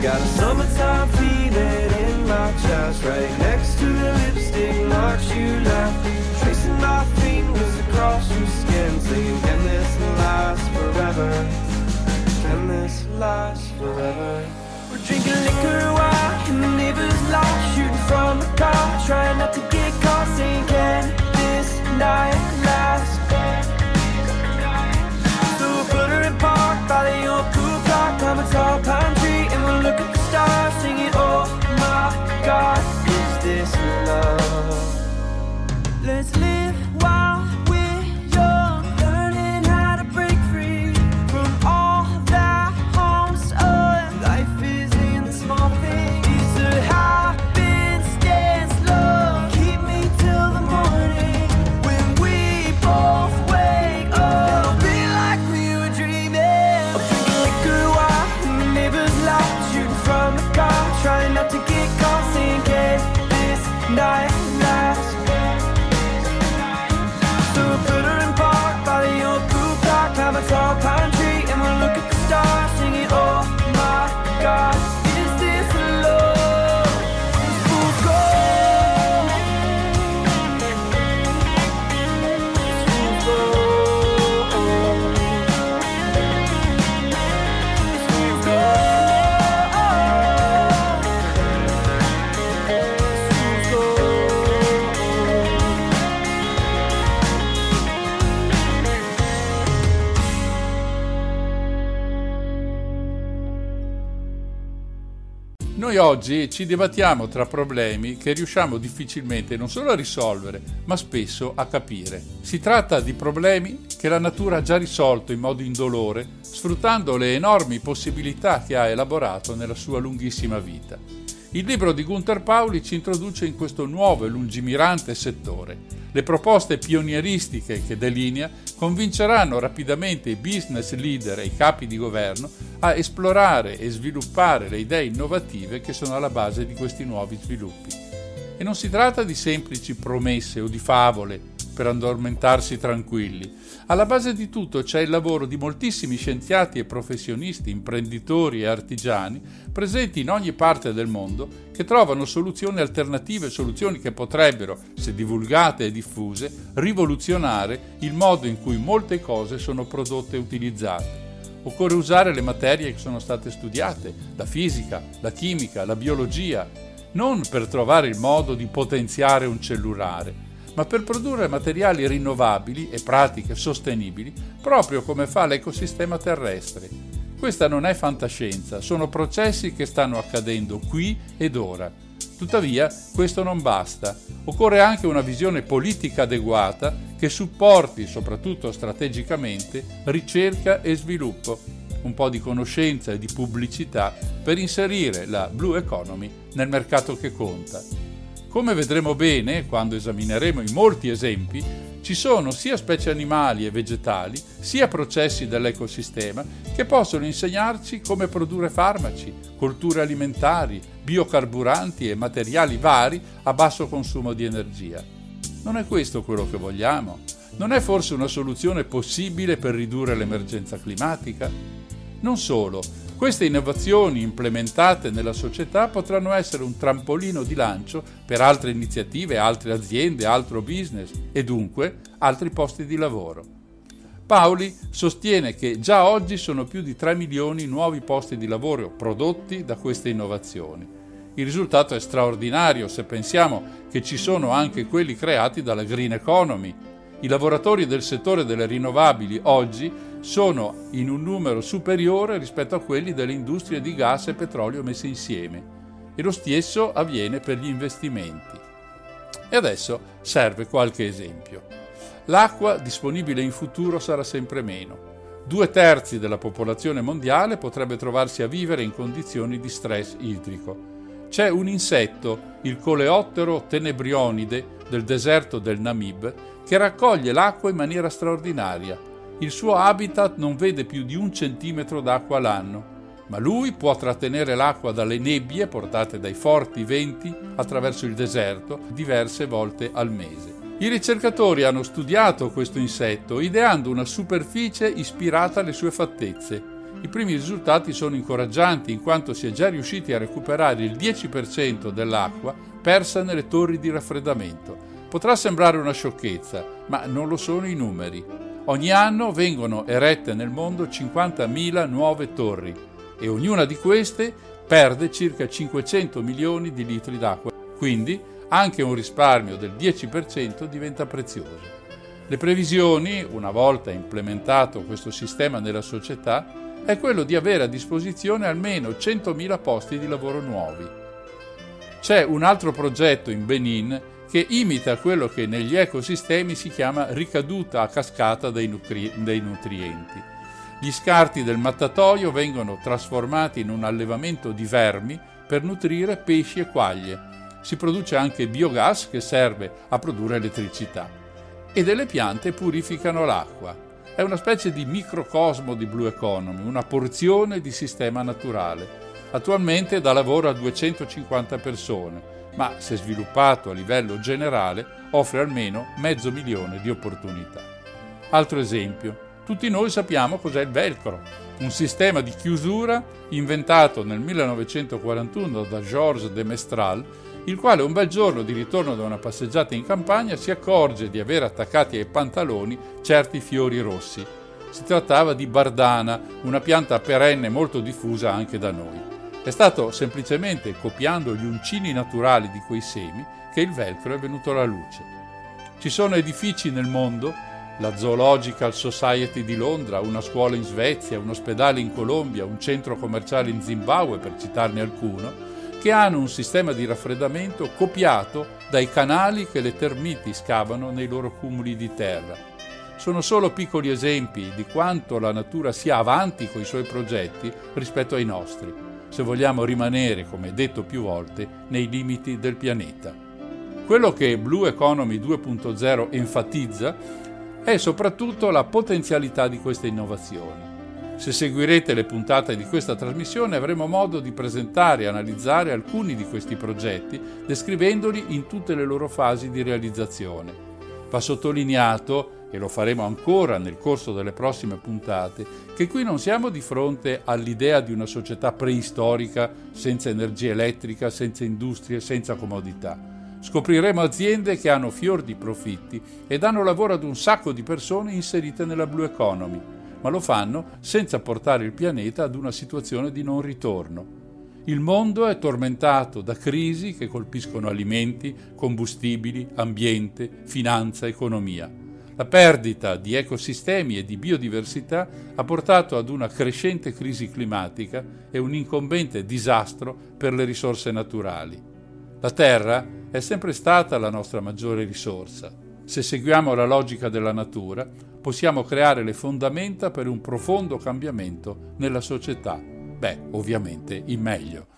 Got a summertime feeling in my chest, right next to the lipstick marks you left. Tracing my fingers across your skin, saying, Can this last forever? Can this last forever? We're drinking liquor while in the neighbor's lot, shooting from the car, trying not to get caught, saying, Can this night last? So, we put her in park, by the old cool clock, I'm a tall pine. Noi oggi ci dibattiamo tra problemi che riusciamo difficilmente non solo a risolvere, ma spesso a capire. Si tratta di problemi che la natura ha già risolto in modo indolore, sfruttando le enormi possibilità che ha elaborato nella sua lunghissima vita. Il libro di Gunther Pauli ci introduce in questo nuovo e lungimirante settore. Le proposte pionieristiche che delinea convinceranno rapidamente i business leader e i capi di governo a esplorare e sviluppare le idee innovative che sono alla base di questi nuovi sviluppi. E non si tratta di semplici promesse o di favole per addormentarsi tranquilli. Alla base di tutto c'è il lavoro di moltissimi scienziati e professionisti, imprenditori e artigiani presenti in ogni parte del mondo che trovano soluzioni alternative, soluzioni che potrebbero, se divulgate e diffuse, rivoluzionare il modo in cui molte cose sono prodotte e utilizzate. Occorre usare le materie che sono state studiate, la fisica, la chimica, la biologia, non per trovare il modo di potenziare un cellulare, ma per produrre materiali rinnovabili e pratiche sostenibili, proprio come fa l'ecosistema terrestre. Questa non è fantascienza, sono processi che stanno accadendo qui ed ora. Tuttavia, questo non basta. Occorre anche una visione politica adeguata che supporti, soprattutto strategicamente, ricerca e sviluppo, un po' di conoscenza e di pubblicità per inserire la Blue Economy nel mercato che conta. Come vedremo bene quando esamineremo i molti esempi, ci sono sia specie animali e vegetali, sia processi dell'ecosistema che possono insegnarci come produrre farmaci, colture alimentari, biocarburanti e materiali vari a basso consumo di energia. Non è questo quello che vogliamo? Non è forse una soluzione possibile per ridurre l'emergenza climatica? Non solo, queste innovazioni implementate nella società potranno essere un trampolino di lancio per altre iniziative, altre aziende, altro business e dunque altri posti di lavoro. Paoli sostiene che già oggi sono più di 3 milioni nuovi posti di lavoro prodotti da queste innovazioni. Il risultato è straordinario se pensiamo che ci sono anche quelli creati dalla Green Economy. I lavoratori del settore delle rinnovabili oggi sono in un numero superiore rispetto a quelli delle industrie di gas e petrolio messe insieme e lo stesso avviene per gli investimenti. E adesso serve qualche esempio. L'acqua disponibile in futuro sarà sempre meno. Due terzi della popolazione mondiale potrebbe trovarsi a vivere in condizioni di stress idrico. C'è un insetto, il coleottero tenebrionide del deserto del Namib, che raccoglie l'acqua in maniera straordinaria il suo habitat non vede più di un centimetro d'acqua l'anno, ma lui può trattenere l'acqua dalle nebbie portate dai forti venti attraverso il deserto diverse volte al mese. I ricercatori hanno studiato questo insetto ideando una superficie ispirata alle sue fattezze. I primi risultati sono incoraggianti in quanto si è già riusciti a recuperare il 10% dell'acqua persa nelle torri di raffreddamento. Potrà sembrare una sciocchezza, ma non lo sono i numeri. Ogni anno vengono erette nel mondo 50.000 nuove torri e ognuna di queste perde circa 500 milioni di litri d'acqua, quindi anche un risparmio del 10% diventa prezioso. Le previsioni, una volta implementato questo sistema nella società, è quello di avere a disposizione almeno 100.000 posti di lavoro nuovi. C'è un altro progetto in Benin che imita quello che negli ecosistemi si chiama ricaduta a cascata dei, nutri- dei nutrienti. Gli scarti del mattatoio vengono trasformati in un allevamento di vermi per nutrire pesci e quaglie. Si produce anche biogas che serve a produrre elettricità. E delle piante purificano l'acqua. È una specie di microcosmo di Blue Economy, una porzione di sistema naturale. Attualmente dà lavoro a 250 persone ma se sviluppato a livello generale offre almeno mezzo milione di opportunità. Altro esempio, tutti noi sappiamo cos'è il velcro, un sistema di chiusura inventato nel 1941 da Georges de Mestral, il quale un bel giorno di ritorno da una passeggiata in campagna si accorge di avere attaccati ai pantaloni certi fiori rossi. Si trattava di bardana, una pianta perenne molto diffusa anche da noi. È stato semplicemente copiando gli uncini naturali di quei semi che il velcro è venuto alla luce. Ci sono edifici nel mondo, la Zoological Society di Londra, una scuola in Svezia, un ospedale in Colombia, un centro commerciale in Zimbabwe, per citarne alcuno, che hanno un sistema di raffreddamento copiato dai canali che le termiti scavano nei loro cumuli di terra. Sono solo piccoli esempi di quanto la natura sia avanti con i suoi progetti rispetto ai nostri, se vogliamo rimanere, come detto più volte, nei limiti del pianeta. Quello che Blue Economy 2.0 enfatizza è soprattutto la potenzialità di queste innovazioni. Se seguirete le puntate di questa trasmissione avremo modo di presentare e analizzare alcuni di questi progetti, descrivendoli in tutte le loro fasi di realizzazione. Va sottolineato, e lo faremo ancora nel corso delle prossime puntate, che qui non siamo di fronte all'idea di una società preistorica senza energia elettrica, senza industrie, senza comodità. Scopriremo aziende che hanno fior di profitti e danno lavoro ad un sacco di persone inserite nella Blue Economy ma lo fanno senza portare il pianeta ad una situazione di non ritorno. Il mondo è tormentato da crisi che colpiscono alimenti, combustibili, ambiente, finanza, economia. La perdita di ecosistemi e di biodiversità ha portato ad una crescente crisi climatica e un incombente disastro per le risorse naturali. La Terra è sempre stata la nostra maggiore risorsa. Se seguiamo la logica della natura, possiamo creare le fondamenta per un profondo cambiamento nella società. Beh, ovviamente in meglio.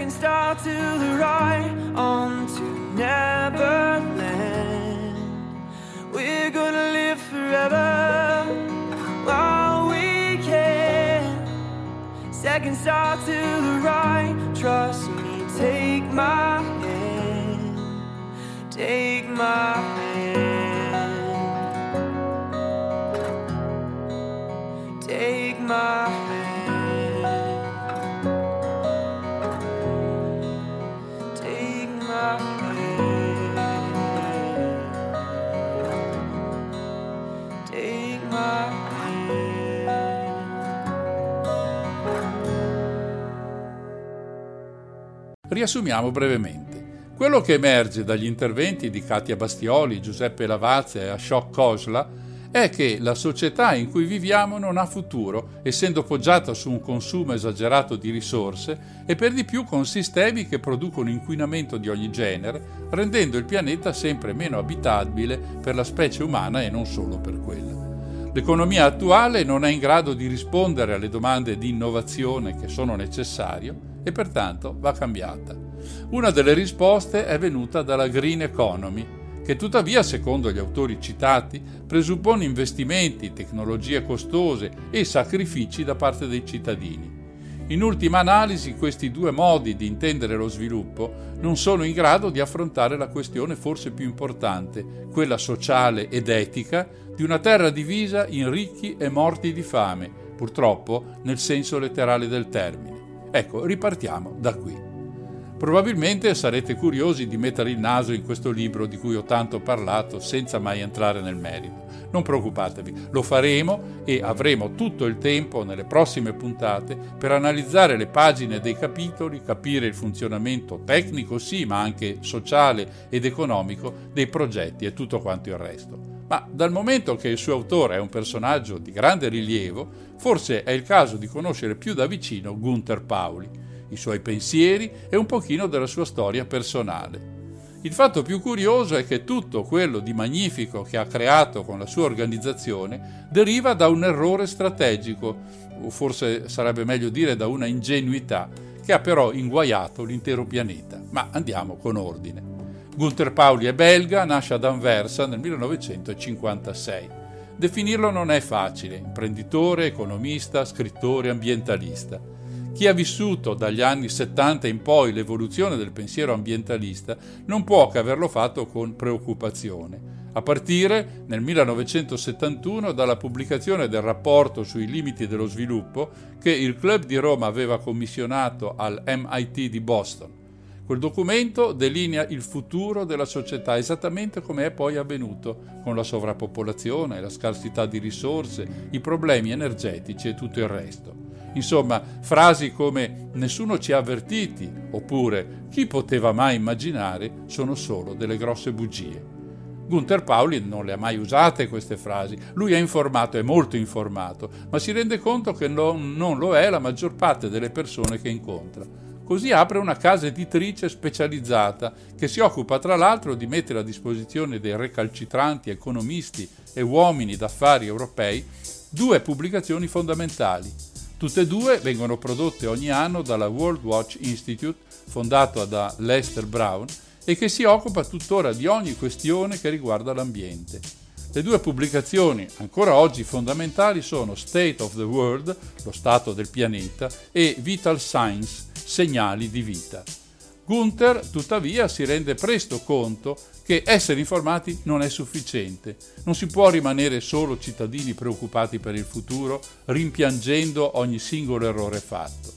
Second star to the right, on to Neverland. We're gonna live forever while we can. Second star to the right, trust me Take my hand, take my hand, take my hand. Riassumiamo brevemente. Quello che emerge dagli interventi di Katia Bastioli, Giuseppe Lavazza e Ashok Khosla è che la società in cui viviamo non ha futuro, essendo poggiata su un consumo esagerato di risorse e per di più con sistemi che producono inquinamento di ogni genere, rendendo il pianeta sempre meno abitabile per la specie umana e non solo per quella. L'economia attuale non è in grado di rispondere alle domande di innovazione che sono necessarie e pertanto va cambiata. Una delle risposte è venuta dalla Green Economy, che tuttavia, secondo gli autori citati, presuppone investimenti, tecnologie costose e sacrifici da parte dei cittadini. In ultima analisi, questi due modi di intendere lo sviluppo non sono in grado di affrontare la questione forse più importante, quella sociale ed etica, di una terra divisa in ricchi e morti di fame, purtroppo nel senso letterale del termine. Ecco, ripartiamo da qui. Probabilmente sarete curiosi di mettere il naso in questo libro di cui ho tanto parlato senza mai entrare nel merito. Non preoccupatevi, lo faremo e avremo tutto il tempo nelle prossime puntate per analizzare le pagine dei capitoli, capire il funzionamento tecnico sì, ma anche sociale ed economico dei progetti e tutto quanto il resto. Ma dal momento che il suo autore è un personaggio di grande rilievo, forse è il caso di conoscere più da vicino Gunther Pauli i suoi pensieri e un pochino della sua storia personale. Il fatto più curioso è che tutto quello di magnifico che ha creato con la sua organizzazione deriva da un errore strategico, o forse sarebbe meglio dire da una ingenuità, che ha però inguaiato l'intero pianeta. Ma andiamo con ordine. Gunther Pauli è belga, nasce ad Anversa nel 1956. Definirlo non è facile, imprenditore, economista, scrittore, ambientalista. Chi ha vissuto dagli anni 70 in poi l'evoluzione del pensiero ambientalista non può che averlo fatto con preoccupazione, a partire nel 1971 dalla pubblicazione del rapporto sui limiti dello sviluppo che il Club di Roma aveva commissionato al MIT di Boston. Quel documento delinea il futuro della società esattamente come è poi avvenuto con la sovrappopolazione, la scarsità di risorse, i problemi energetici e tutto il resto. Insomma, frasi come nessuno ci ha avvertiti oppure chi poteva mai immaginare sono solo delle grosse bugie. Gunther Pauli non le ha mai usate queste frasi, lui è informato, è molto informato, ma si rende conto che non, non lo è la maggior parte delle persone che incontra. Così apre una casa editrice specializzata che si occupa tra l'altro di mettere a disposizione dei recalcitranti economisti e uomini d'affari europei due pubblicazioni fondamentali, Tutte e due vengono prodotte ogni anno dalla World Watch Institute, fondato da Lester Brown, e che si occupa tuttora di ogni questione che riguarda l'ambiente. Le due pubblicazioni ancora oggi fondamentali sono State of the World, lo stato del pianeta, e Vital Science, segnali di vita. Gunther, tuttavia, si rende presto conto che essere informati non è sufficiente. Non si può rimanere solo cittadini preoccupati per il futuro, rimpiangendo ogni singolo errore fatto.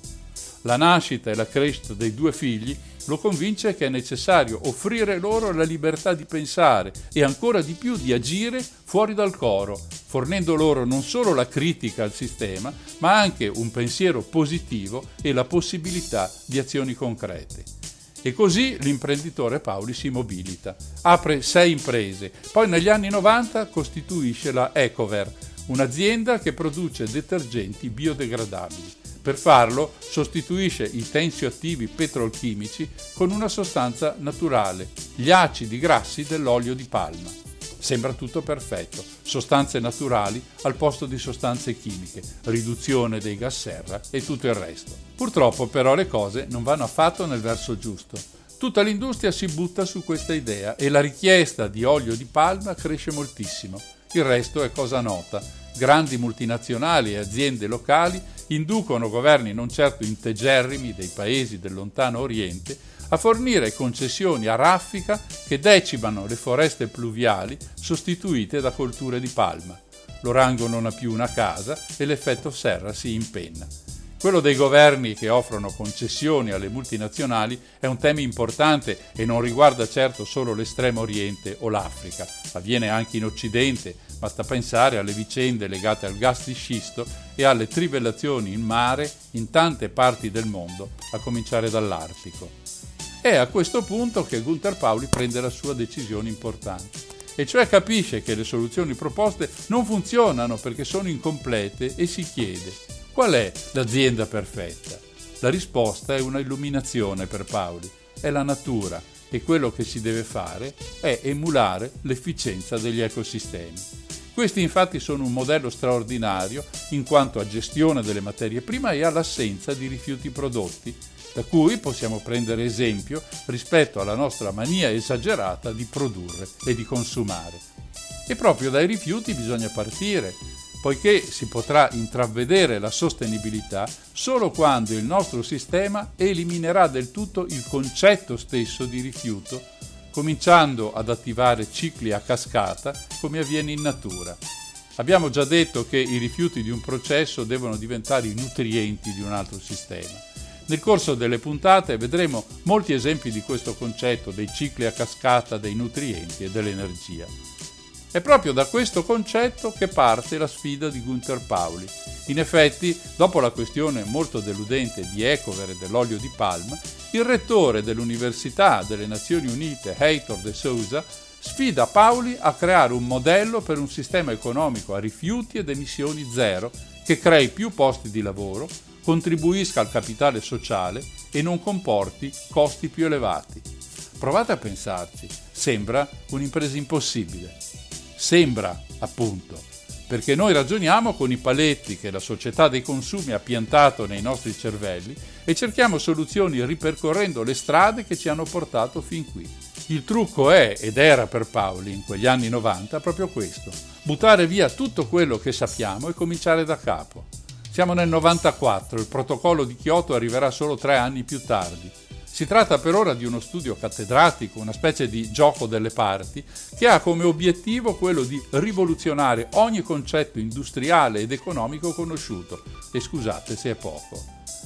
La nascita e la crescita dei due figli lo convince che è necessario offrire loro la libertà di pensare e ancora di più di agire fuori dal coro, fornendo loro non solo la critica al sistema, ma anche un pensiero positivo e la possibilità di azioni concrete. E così l'imprenditore Paoli si mobilita, apre sei imprese, poi negli anni 90 costituisce la Ecover, un'azienda che produce detergenti biodegradabili. Per farlo sostituisce i tensioattivi petrolchimici con una sostanza naturale, gli acidi grassi dell'olio di palma. Sembra tutto perfetto, sostanze naturali al posto di sostanze chimiche, riduzione dei gas serra e tutto il resto. Purtroppo però le cose non vanno affatto nel verso giusto. Tutta l'industria si butta su questa idea e la richiesta di olio di palma cresce moltissimo. Il resto è cosa nota. Grandi multinazionali e aziende locali inducono governi non certo integerrimi dei paesi del lontano Oriente a fornire concessioni a raffica che decimano le foreste pluviali sostituite da colture di palma. L'orango non ha più una casa e l'effetto serra si impenna. Quello dei governi che offrono concessioni alle multinazionali è un tema importante e non riguarda certo solo l'estremo oriente o l'Africa, avviene anche in Occidente, basta pensare alle vicende legate al gas di scisto e alle trivellazioni in mare in tante parti del mondo, a cominciare dall'Artico. È a questo punto che Gunther Pauli prende la sua decisione importante, e cioè capisce che le soluzioni proposte non funzionano perché sono incomplete e si chiede qual è l'azienda perfetta. La risposta è una illuminazione per Pauli, è la natura e quello che si deve fare è emulare l'efficienza degli ecosistemi. Questi infatti sono un modello straordinario in quanto a gestione delle materie prime e all'assenza di rifiuti prodotti, da cui possiamo prendere esempio rispetto alla nostra mania esagerata di produrre e di consumare. E proprio dai rifiuti bisogna partire, poiché si potrà intravedere la sostenibilità solo quando il nostro sistema eliminerà del tutto il concetto stesso di rifiuto cominciando ad attivare cicli a cascata come avviene in natura. Abbiamo già detto che i rifiuti di un processo devono diventare i nutrienti di un altro sistema. Nel corso delle puntate vedremo molti esempi di questo concetto dei cicli a cascata dei nutrienti e dell'energia. È proprio da questo concetto che parte la sfida di Gunther Pauli. In effetti, dopo la questione molto deludente di Ecover e dell'olio di palma, il rettore dell'Università delle Nazioni Unite, Heitor de Souza, sfida Pauli a creare un modello per un sistema economico a rifiuti ed emissioni zero che crei più posti di lavoro, contribuisca al capitale sociale e non comporti costi più elevati. Provate a pensarci, sembra un'impresa impossibile. Sembra, appunto, perché noi ragioniamo con i paletti che la società dei consumi ha piantato nei nostri cervelli e cerchiamo soluzioni ripercorrendo le strade che ci hanno portato fin qui. Il trucco è, ed era per Paoli in quegli anni 90, proprio questo, buttare via tutto quello che sappiamo e cominciare da capo. Siamo nel 94, il protocollo di Kyoto arriverà solo tre anni più tardi si tratta per ora di uno studio cattedratico, una specie di gioco delle parti, che ha come obiettivo quello di rivoluzionare ogni concetto industriale ed economico conosciuto. E scusate se è poco.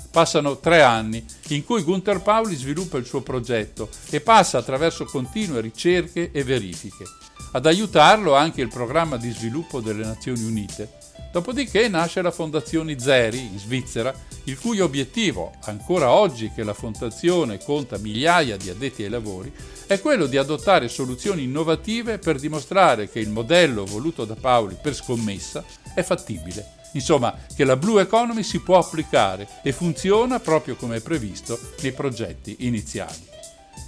Passano tre anni in cui Gunther Pauli sviluppa il suo progetto e passa attraverso continue ricerche e verifiche. Ad aiutarlo anche il programma di sviluppo delle Nazioni Unite, Dopodiché nasce la Fondazione Zeri in Svizzera, il cui obiettivo, ancora oggi che la fondazione conta migliaia di addetti ai lavori, è quello di adottare soluzioni innovative per dimostrare che il modello voluto da Paoli per scommessa è fattibile. Insomma, che la Blue Economy si può applicare e funziona proprio come previsto nei progetti iniziali.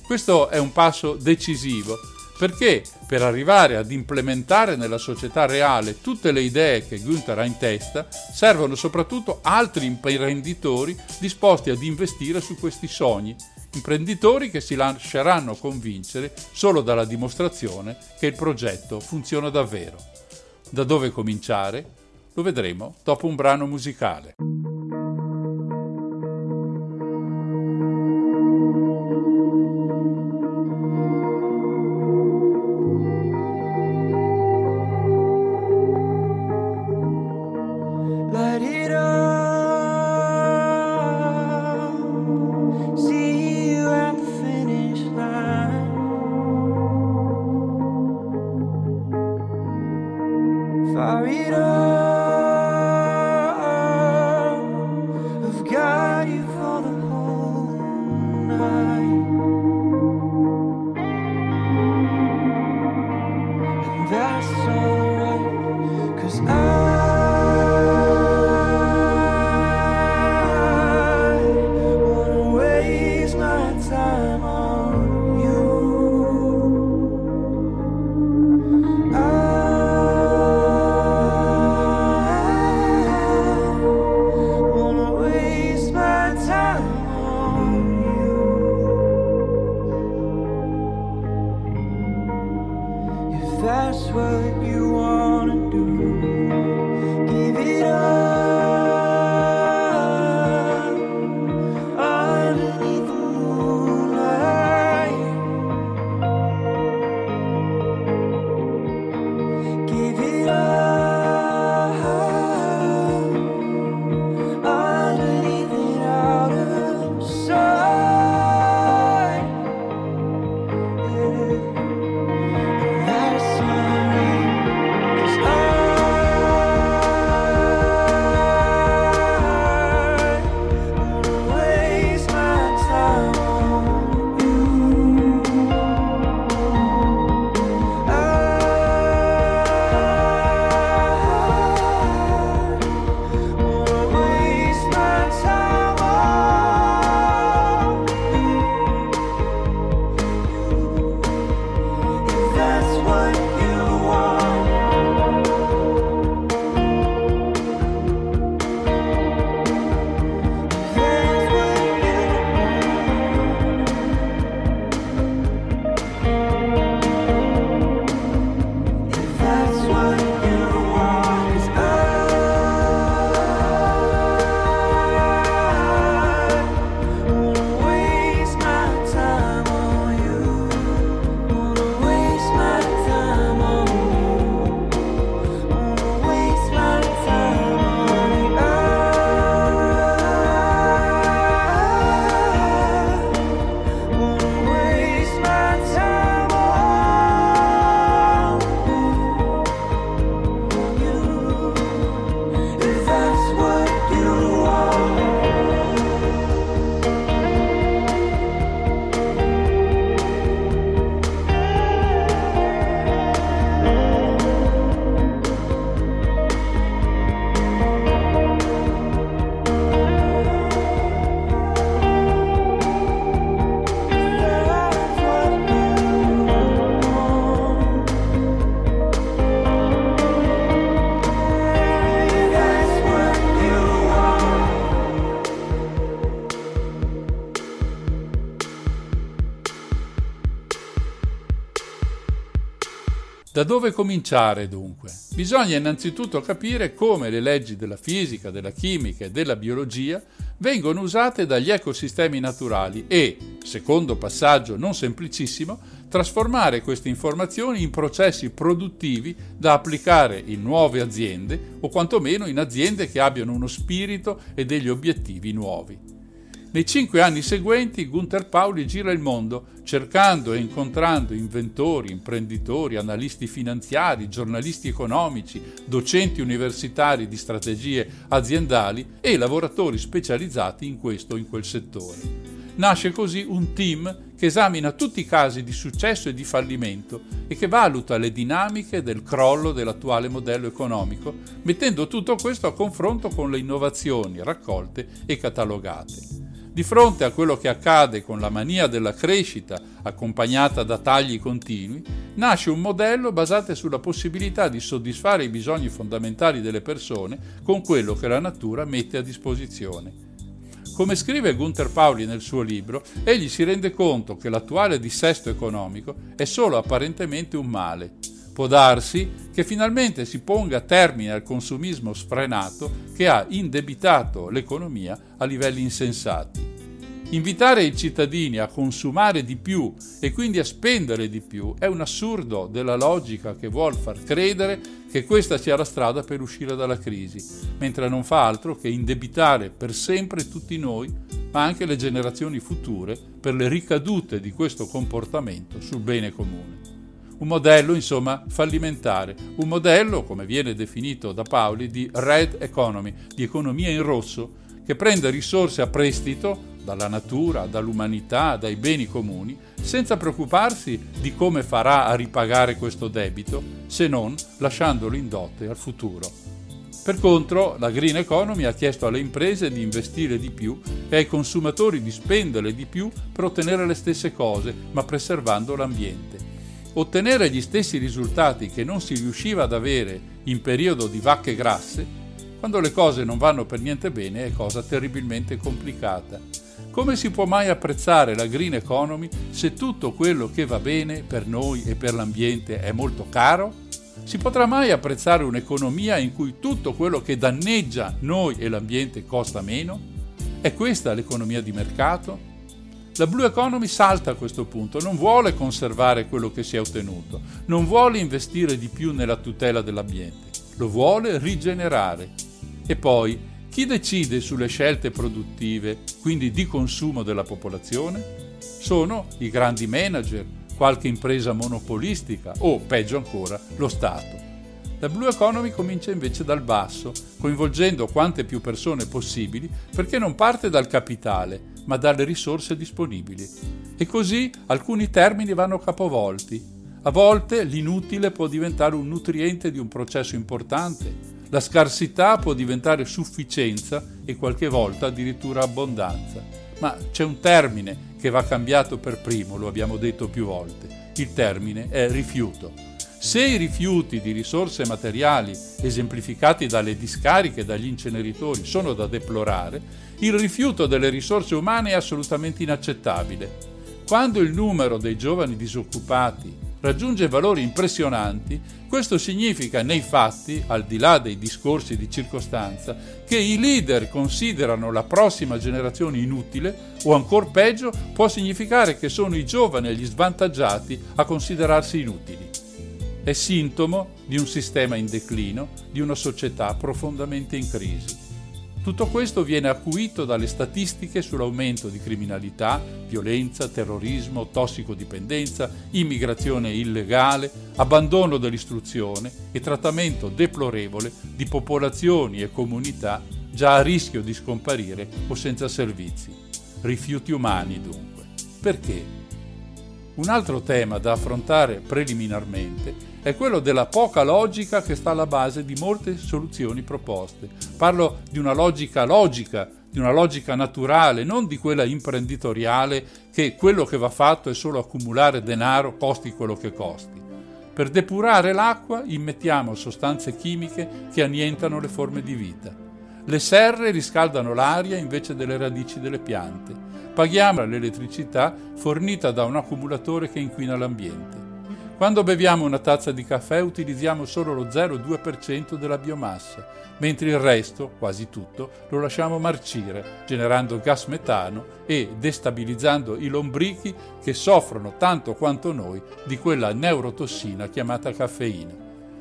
Questo è un passo decisivo perché per arrivare ad implementare nella società reale tutte le idee che Günther ha in testa, servono soprattutto altri imprenditori disposti ad investire su questi sogni, imprenditori che si lasceranno convincere solo dalla dimostrazione che il progetto funziona davvero. Da dove cominciare? Lo vedremo dopo un brano musicale. Da dove cominciare dunque? Bisogna innanzitutto capire come le leggi della fisica, della chimica e della biologia vengono usate dagli ecosistemi naturali e, secondo passaggio non semplicissimo, trasformare queste informazioni in processi produttivi da applicare in nuove aziende o quantomeno in aziende che abbiano uno spirito e degli obiettivi nuovi. Nei cinque anni seguenti Gunther Pauli gira il mondo cercando e incontrando inventori, imprenditori, analisti finanziari, giornalisti economici, docenti universitari di strategie aziendali e lavoratori specializzati in questo o in quel settore. Nasce così un team che esamina tutti i casi di successo e di fallimento e che valuta le dinamiche del crollo dell'attuale modello economico, mettendo tutto questo a confronto con le innovazioni raccolte e catalogate. Di fronte a quello che accade con la mania della crescita, accompagnata da tagli continui, nasce un modello basato sulla possibilità di soddisfare i bisogni fondamentali delle persone con quello che la natura mette a disposizione. Come scrive Gunther Pauli nel suo libro, egli si rende conto che l'attuale dissesto economico è solo apparentemente un male, Può darsi che finalmente si ponga termine al consumismo sfrenato che ha indebitato l'economia a livelli insensati. Invitare i cittadini a consumare di più e quindi a spendere di più è un assurdo della logica che vuol far credere che questa sia la strada per uscire dalla crisi, mentre non fa altro che indebitare per sempre tutti noi, ma anche le generazioni future, per le ricadute di questo comportamento sul bene comune. Un modello, insomma, fallimentare, un modello, come viene definito da Paoli, di red economy, di economia in rosso, che prende risorse a prestito dalla natura, dall'umanità, dai beni comuni, senza preoccuparsi di come farà a ripagare questo debito, se non lasciandolo in dote al futuro. Per contro, la Green Economy ha chiesto alle imprese di investire di più e ai consumatori di spendere di più per ottenere le stesse cose, ma preservando l'ambiente. Ottenere gli stessi risultati che non si riusciva ad avere in periodo di vacche grasse, quando le cose non vanno per niente bene, è cosa terribilmente complicata. Come si può mai apprezzare la green economy se tutto quello che va bene per noi e per l'ambiente è molto caro? Si potrà mai apprezzare un'economia in cui tutto quello che danneggia noi e l'ambiente costa meno? È questa l'economia di mercato? La Blue Economy salta a questo punto, non vuole conservare quello che si è ottenuto, non vuole investire di più nella tutela dell'ambiente, lo vuole rigenerare. E poi, chi decide sulle scelte produttive, quindi di consumo della popolazione? Sono i grandi manager, qualche impresa monopolistica o, peggio ancora, lo Stato. La Blue Economy comincia invece dal basso, coinvolgendo quante più persone possibili perché non parte dal capitale, ma dalle risorse disponibili. E così alcuni termini vanno capovolti. A volte l'inutile può diventare un nutriente di un processo importante, la scarsità può diventare sufficienza e qualche volta addirittura abbondanza. Ma c'è un termine che va cambiato per primo, lo abbiamo detto più volte. Il termine è rifiuto. Se i rifiuti di risorse materiali esemplificati dalle discariche e dagli inceneritori sono da deplorare, il rifiuto delle risorse umane è assolutamente inaccettabile. Quando il numero dei giovani disoccupati raggiunge valori impressionanti, questo significa nei fatti, al di là dei discorsi di circostanza, che i leader considerano la prossima generazione inutile o ancora peggio può significare che sono i giovani e gli svantaggiati a considerarsi inutili è sintomo di un sistema in declino, di una società profondamente in crisi. Tutto questo viene acuito dalle statistiche sull'aumento di criminalità, violenza, terrorismo, tossicodipendenza, immigrazione illegale, abbandono dell'istruzione e trattamento deplorevole di popolazioni e comunità già a rischio di scomparire o senza servizi. Rifiuti umani dunque. Perché? Un altro tema da affrontare preliminarmente è quello della poca logica che sta alla base di molte soluzioni proposte. Parlo di una logica logica, di una logica naturale, non di quella imprenditoriale che quello che va fatto è solo accumulare denaro, costi quello che costi. Per depurare l'acqua immettiamo sostanze chimiche che annientano le forme di vita. Le serre riscaldano l'aria invece delle radici delle piante paghiamo l'elettricità fornita da un accumulatore che inquina l'ambiente. Quando beviamo una tazza di caffè utilizziamo solo lo 0,2% della biomassa, mentre il resto, quasi tutto, lo lasciamo marcire, generando gas metano e destabilizzando i lombrichi che soffrono tanto quanto noi di quella neurotossina chiamata caffeina.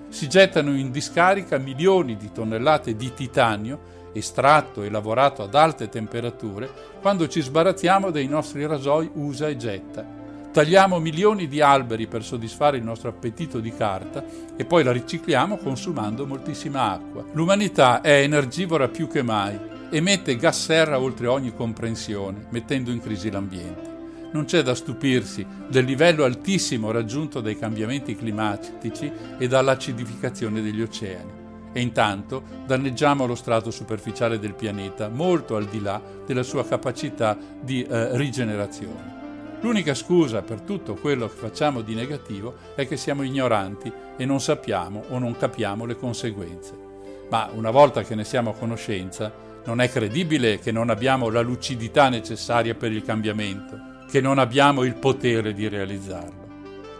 Si gettano in discarica milioni di tonnellate di titanio estratto e lavorato ad alte temperature quando ci sbarazziamo dei nostri rasoi usa e getta Tagliamo milioni di alberi per soddisfare il nostro appetito di carta e poi la ricicliamo consumando moltissima acqua. L'umanità è energivora più che mai, emette gas serra oltre ogni comprensione, mettendo in crisi l'ambiente. Non c'è da stupirsi del livello altissimo raggiunto dai cambiamenti climatici e dall'acidificazione degli oceani. E intanto danneggiamo lo strato superficiale del pianeta, molto al di là della sua capacità di eh, rigenerazione. L'unica scusa per tutto quello che facciamo di negativo è che siamo ignoranti e non sappiamo o non capiamo le conseguenze. Ma una volta che ne siamo a conoscenza, non è credibile che non abbiamo la lucidità necessaria per il cambiamento, che non abbiamo il potere di realizzarlo.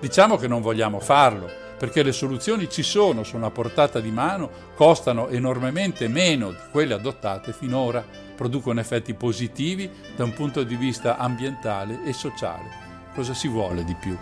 Diciamo che non vogliamo farlo, perché le soluzioni ci sono, sono a portata di mano, costano enormemente meno di quelle adottate finora, producono effetti positivi da un punto di vista ambientale e sociale. Cosa si vuole di più?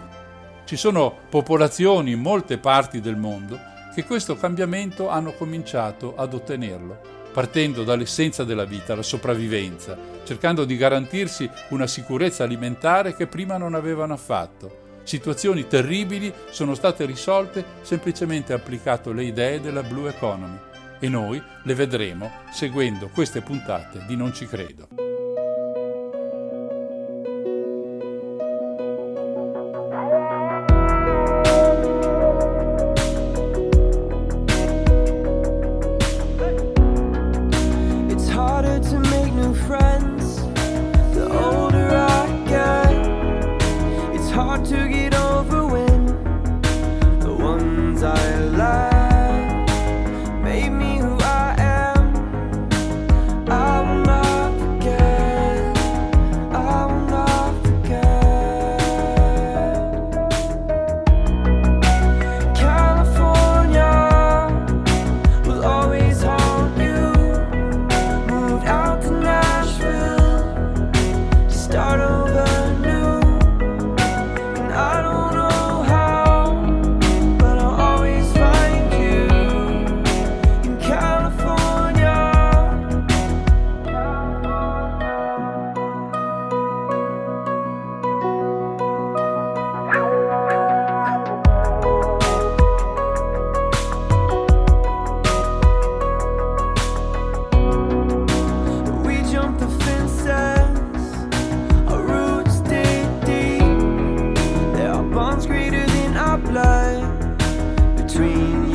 Ci sono popolazioni in molte parti del mondo che questo cambiamento hanno cominciato ad ottenerlo, partendo dall'essenza della vita, la sopravvivenza, cercando di garantirsi una sicurezza alimentare che prima non avevano affatto Situazioni terribili sono state risolte semplicemente applicando le idee della Blue Economy e noi le vedremo seguendo queste puntate di Non ci credo. between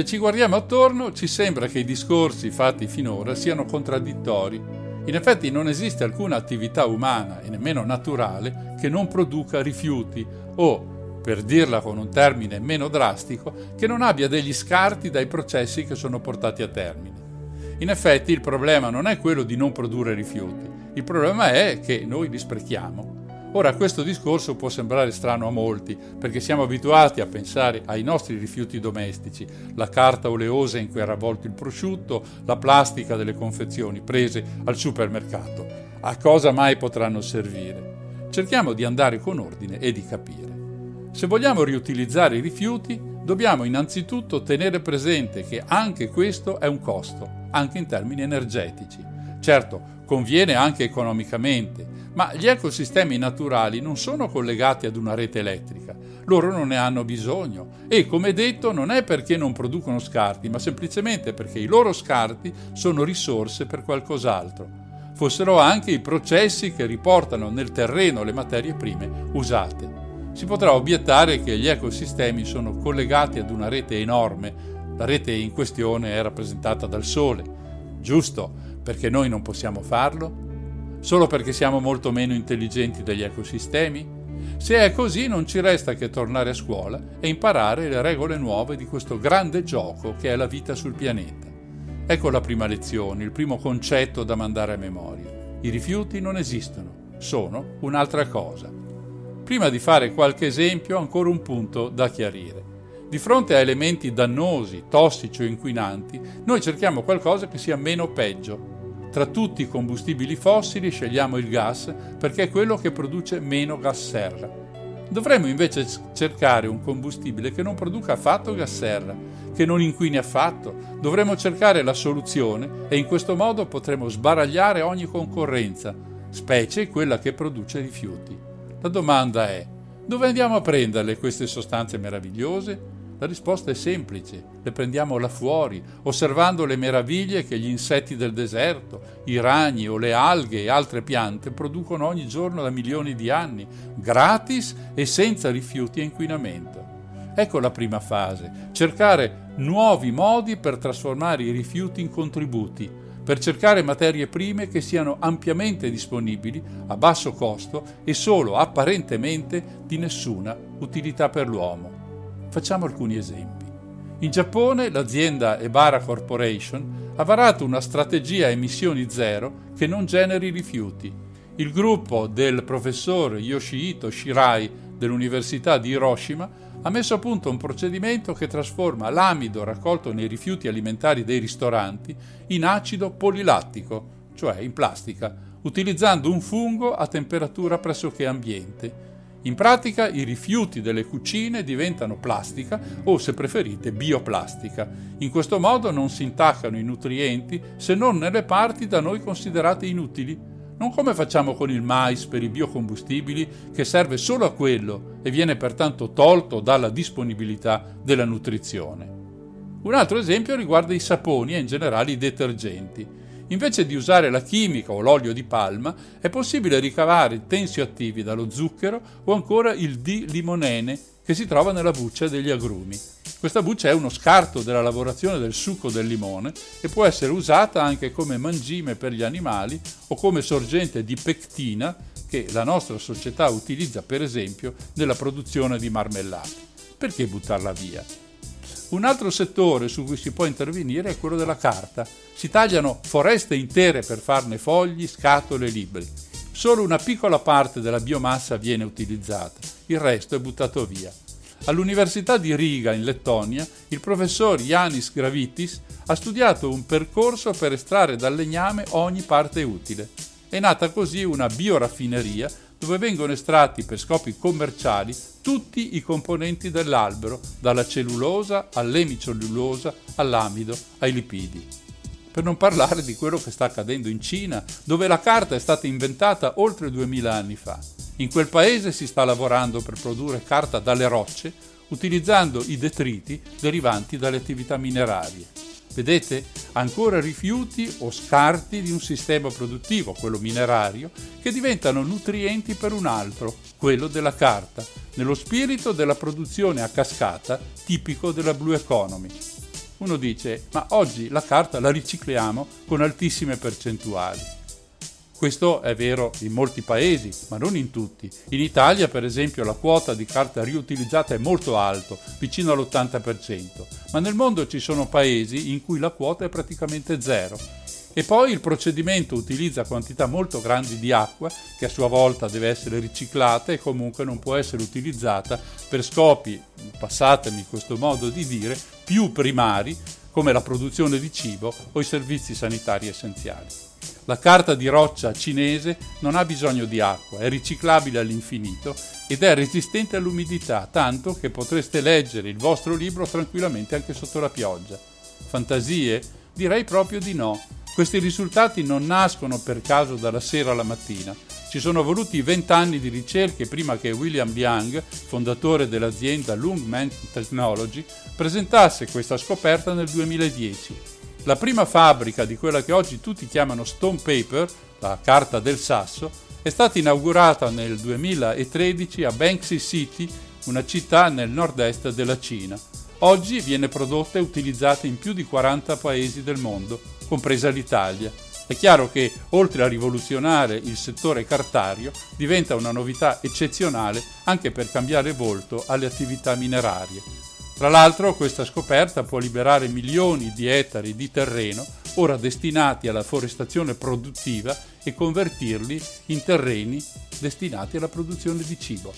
Se ci guardiamo attorno ci sembra che i discorsi fatti finora siano contraddittori. In effetti non esiste alcuna attività umana e nemmeno naturale che non produca rifiuti o, per dirla con un termine meno drastico, che non abbia degli scarti dai processi che sono portati a termine. In effetti il problema non è quello di non produrre rifiuti, il problema è che noi li sprechiamo. Ora questo discorso può sembrare strano a molti, perché siamo abituati a pensare ai nostri rifiuti domestici, la carta oleosa in cui era avvolto il prosciutto, la plastica delle confezioni prese al supermercato. A cosa mai potranno servire? Cerchiamo di andare con ordine e di capire. Se vogliamo riutilizzare i rifiuti, dobbiamo innanzitutto tenere presente che anche questo è un costo, anche in termini energetici. Certo, conviene anche economicamente, ma gli ecosistemi naturali non sono collegati ad una rete elettrica, loro non ne hanno bisogno e, come detto, non è perché non producono scarti, ma semplicemente perché i loro scarti sono risorse per qualcos'altro. Fossero anche i processi che riportano nel terreno le materie prime usate. Si potrà obiettare che gli ecosistemi sono collegati ad una rete enorme, la rete in questione è rappresentata dal Sole. Giusto, perché noi non possiamo farlo? Solo perché siamo molto meno intelligenti degli ecosistemi? Se è così non ci resta che tornare a scuola e imparare le regole nuove di questo grande gioco che è la vita sul pianeta. Ecco la prima lezione, il primo concetto da mandare a memoria. I rifiuti non esistono, sono un'altra cosa. Prima di fare qualche esempio, ancora un punto da chiarire. Di fronte a elementi dannosi, tossici o inquinanti, noi cerchiamo qualcosa che sia meno peggio. Tra tutti i combustibili fossili scegliamo il gas perché è quello che produce meno gas serra. Dovremmo invece cercare un combustibile che non produca affatto gas serra, che non inquini affatto. Dovremmo cercare la soluzione e in questo modo potremo sbaragliare ogni concorrenza, specie quella che produce rifiuti. La domanda è, dove andiamo a prenderle queste sostanze meravigliose? La risposta è semplice, le prendiamo là fuori, osservando le meraviglie che gli insetti del deserto, i ragni o le alghe e altre piante producono ogni giorno da milioni di anni, gratis e senza rifiuti e inquinamento. Ecco la prima fase, cercare nuovi modi per trasformare i rifiuti in contributi, per cercare materie prime che siano ampiamente disponibili, a basso costo e solo apparentemente di nessuna utilità per l'uomo. Facciamo alcuni esempi. In Giappone l'azienda Ebara Corporation ha varato una strategia a emissioni zero che non generi rifiuti. Il gruppo del professor Yoshihito Shirai dell'Università di Hiroshima ha messo a punto un procedimento che trasforma l'amido raccolto nei rifiuti alimentari dei ristoranti in acido polilattico, cioè in plastica, utilizzando un fungo a temperatura pressoché ambiente in pratica i rifiuti delle cucine diventano plastica o, se preferite, bioplastica. In questo modo non si intaccano i nutrienti se non nelle parti da noi considerate inutili. Non come facciamo con il mais per i biocombustibili, che serve solo a quello e viene pertanto tolto dalla disponibilità della nutrizione. Un altro esempio riguarda i saponi e in generale i detergenti. Invece di usare la chimica o l'olio di palma, è possibile ricavare tensioattivi dallo zucchero o ancora il D-limonene che si trova nella buccia degli agrumi. Questa buccia è uno scarto della lavorazione del succo del limone e può essere usata anche come mangime per gli animali o come sorgente di pectina che la nostra società utilizza per esempio nella produzione di marmellate. Perché buttarla via? Un altro settore su cui si può intervenire è quello della carta. Si tagliano foreste intere per farne fogli, scatole e libri. Solo una piccola parte della biomassa viene utilizzata, il resto è buttato via. All'Università di Riga, in Lettonia, il professor Yanis Gravitis ha studiato un percorso per estrarre dal legname ogni parte utile. È nata così una bioraffineria dove vengono estratti per scopi commerciali tutti i componenti dell'albero, dalla cellulosa all'emicellulosa, all'amido, ai lipidi. Per non parlare di quello che sta accadendo in Cina, dove la carta è stata inventata oltre 2000 anni fa. In quel paese si sta lavorando per produrre carta dalle rocce utilizzando i detriti derivanti dalle attività minerarie. Vedete, ancora rifiuti o scarti di un sistema produttivo, quello minerario, che diventano nutrienti per un altro, quello della carta, nello spirito della produzione a cascata tipico della Blue Economy. uno dice ma oggi la carta la ricicliamo con altissime percentuali. Questo è vero in molti paesi, ma non in tutti. In Italia, per esempio, la quota di carta riutilizzata è molto alta, vicino all'80%, ma nel mondo ci sono paesi in cui la quota è praticamente zero. E poi il procedimento utilizza quantità molto grandi di acqua che a sua volta deve essere riciclata e comunque non può essere utilizzata per scopi, passatemi questo modo di dire, più primari come la produzione di cibo o i servizi sanitari essenziali. La carta di roccia cinese non ha bisogno di acqua, è riciclabile all'infinito ed è resistente all'umidità, tanto che potreste leggere il vostro libro tranquillamente anche sotto la pioggia. Fantasie? Direi proprio di no. Questi risultati non nascono per caso dalla sera alla mattina. Ci sono voluti vent'anni di ricerche prima che William Young, fondatore dell'azienda Lungman Technology, presentasse questa scoperta nel 2010. La prima fabbrica di quella che oggi tutti chiamano Stone Paper, la carta del sasso, è stata inaugurata nel 2013 a Banksy City, una città nel nord-est della Cina. Oggi viene prodotta e utilizzata in più di 40 paesi del mondo, compresa l'Italia. È chiaro che, oltre a rivoluzionare il settore cartario, diventa una novità eccezionale anche per cambiare volto alle attività minerarie. Tra l'altro questa scoperta può liberare milioni di ettari di terreno ora destinati alla forestazione produttiva e convertirli in terreni destinati alla produzione di cibo.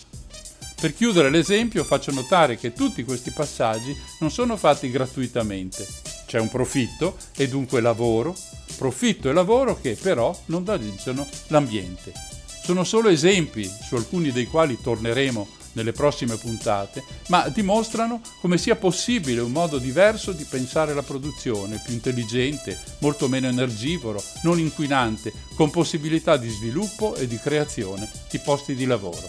Per chiudere l'esempio faccio notare che tutti questi passaggi non sono fatti gratuitamente. C'è un profitto e dunque lavoro, profitto e lavoro che però non danneggiano l'ambiente. Sono solo esempi su alcuni dei quali torneremo nelle prossime puntate, ma dimostrano come sia possibile un modo diverso di pensare la produzione, più intelligente, molto meno energivoro, non inquinante, con possibilità di sviluppo e di creazione di posti di lavoro.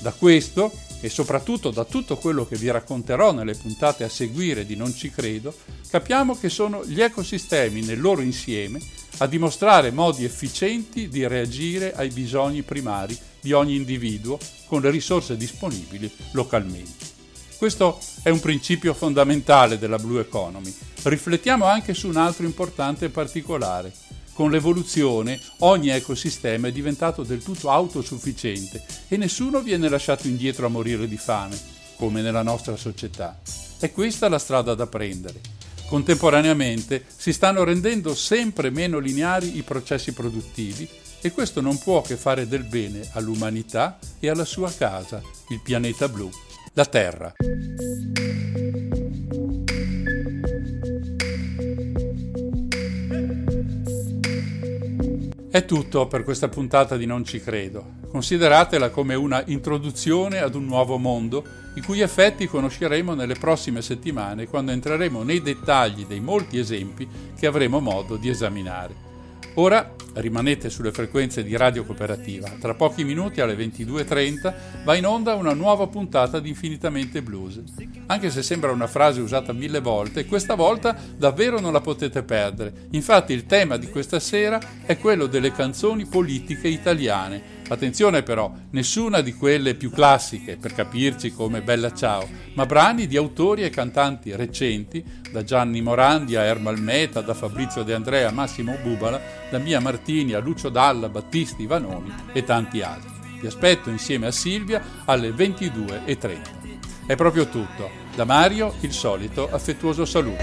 Da questo e soprattutto da tutto quello che vi racconterò nelle puntate a seguire di Non ci credo, capiamo che sono gli ecosistemi nel loro insieme a dimostrare modi efficienti di reagire ai bisogni primari di ogni individuo con le risorse disponibili localmente. Questo è un principio fondamentale della Blue Economy. Riflettiamo anche su un altro importante particolare. Con l'evoluzione ogni ecosistema è diventato del tutto autosufficiente e nessuno viene lasciato indietro a morire di fame, come nella nostra società. È questa la strada da prendere. Contemporaneamente si stanno rendendo sempre meno lineari i processi produttivi e questo non può che fare del bene all'umanità e alla sua casa, il pianeta blu, la Terra. È tutto per questa puntata di Non ci credo. Consideratela come una introduzione ad un nuovo mondo, i cui effetti conosceremo nelle prossime settimane quando entreremo nei dettagli dei molti esempi che avremo modo di esaminare. Ora rimanete sulle frequenze di Radio Cooperativa. Tra pochi minuti alle 22.30 va in onda una nuova puntata di Infinitamente Blues. Anche se sembra una frase usata mille volte, questa volta davvero non la potete perdere. Infatti il tema di questa sera è quello delle canzoni politiche italiane Attenzione però, nessuna di quelle più classiche, per capirci come Bella Ciao, ma brani di autori e cantanti recenti, da Gianni Morandi a Ermal Meta, da Fabrizio De Andrea a Massimo Bubala, da Mia Martini a Lucio Dalla, Battisti Vanoni e tanti altri. Vi aspetto insieme a Silvia alle 22.30. È proprio tutto. Da Mario il solito affettuoso saluto.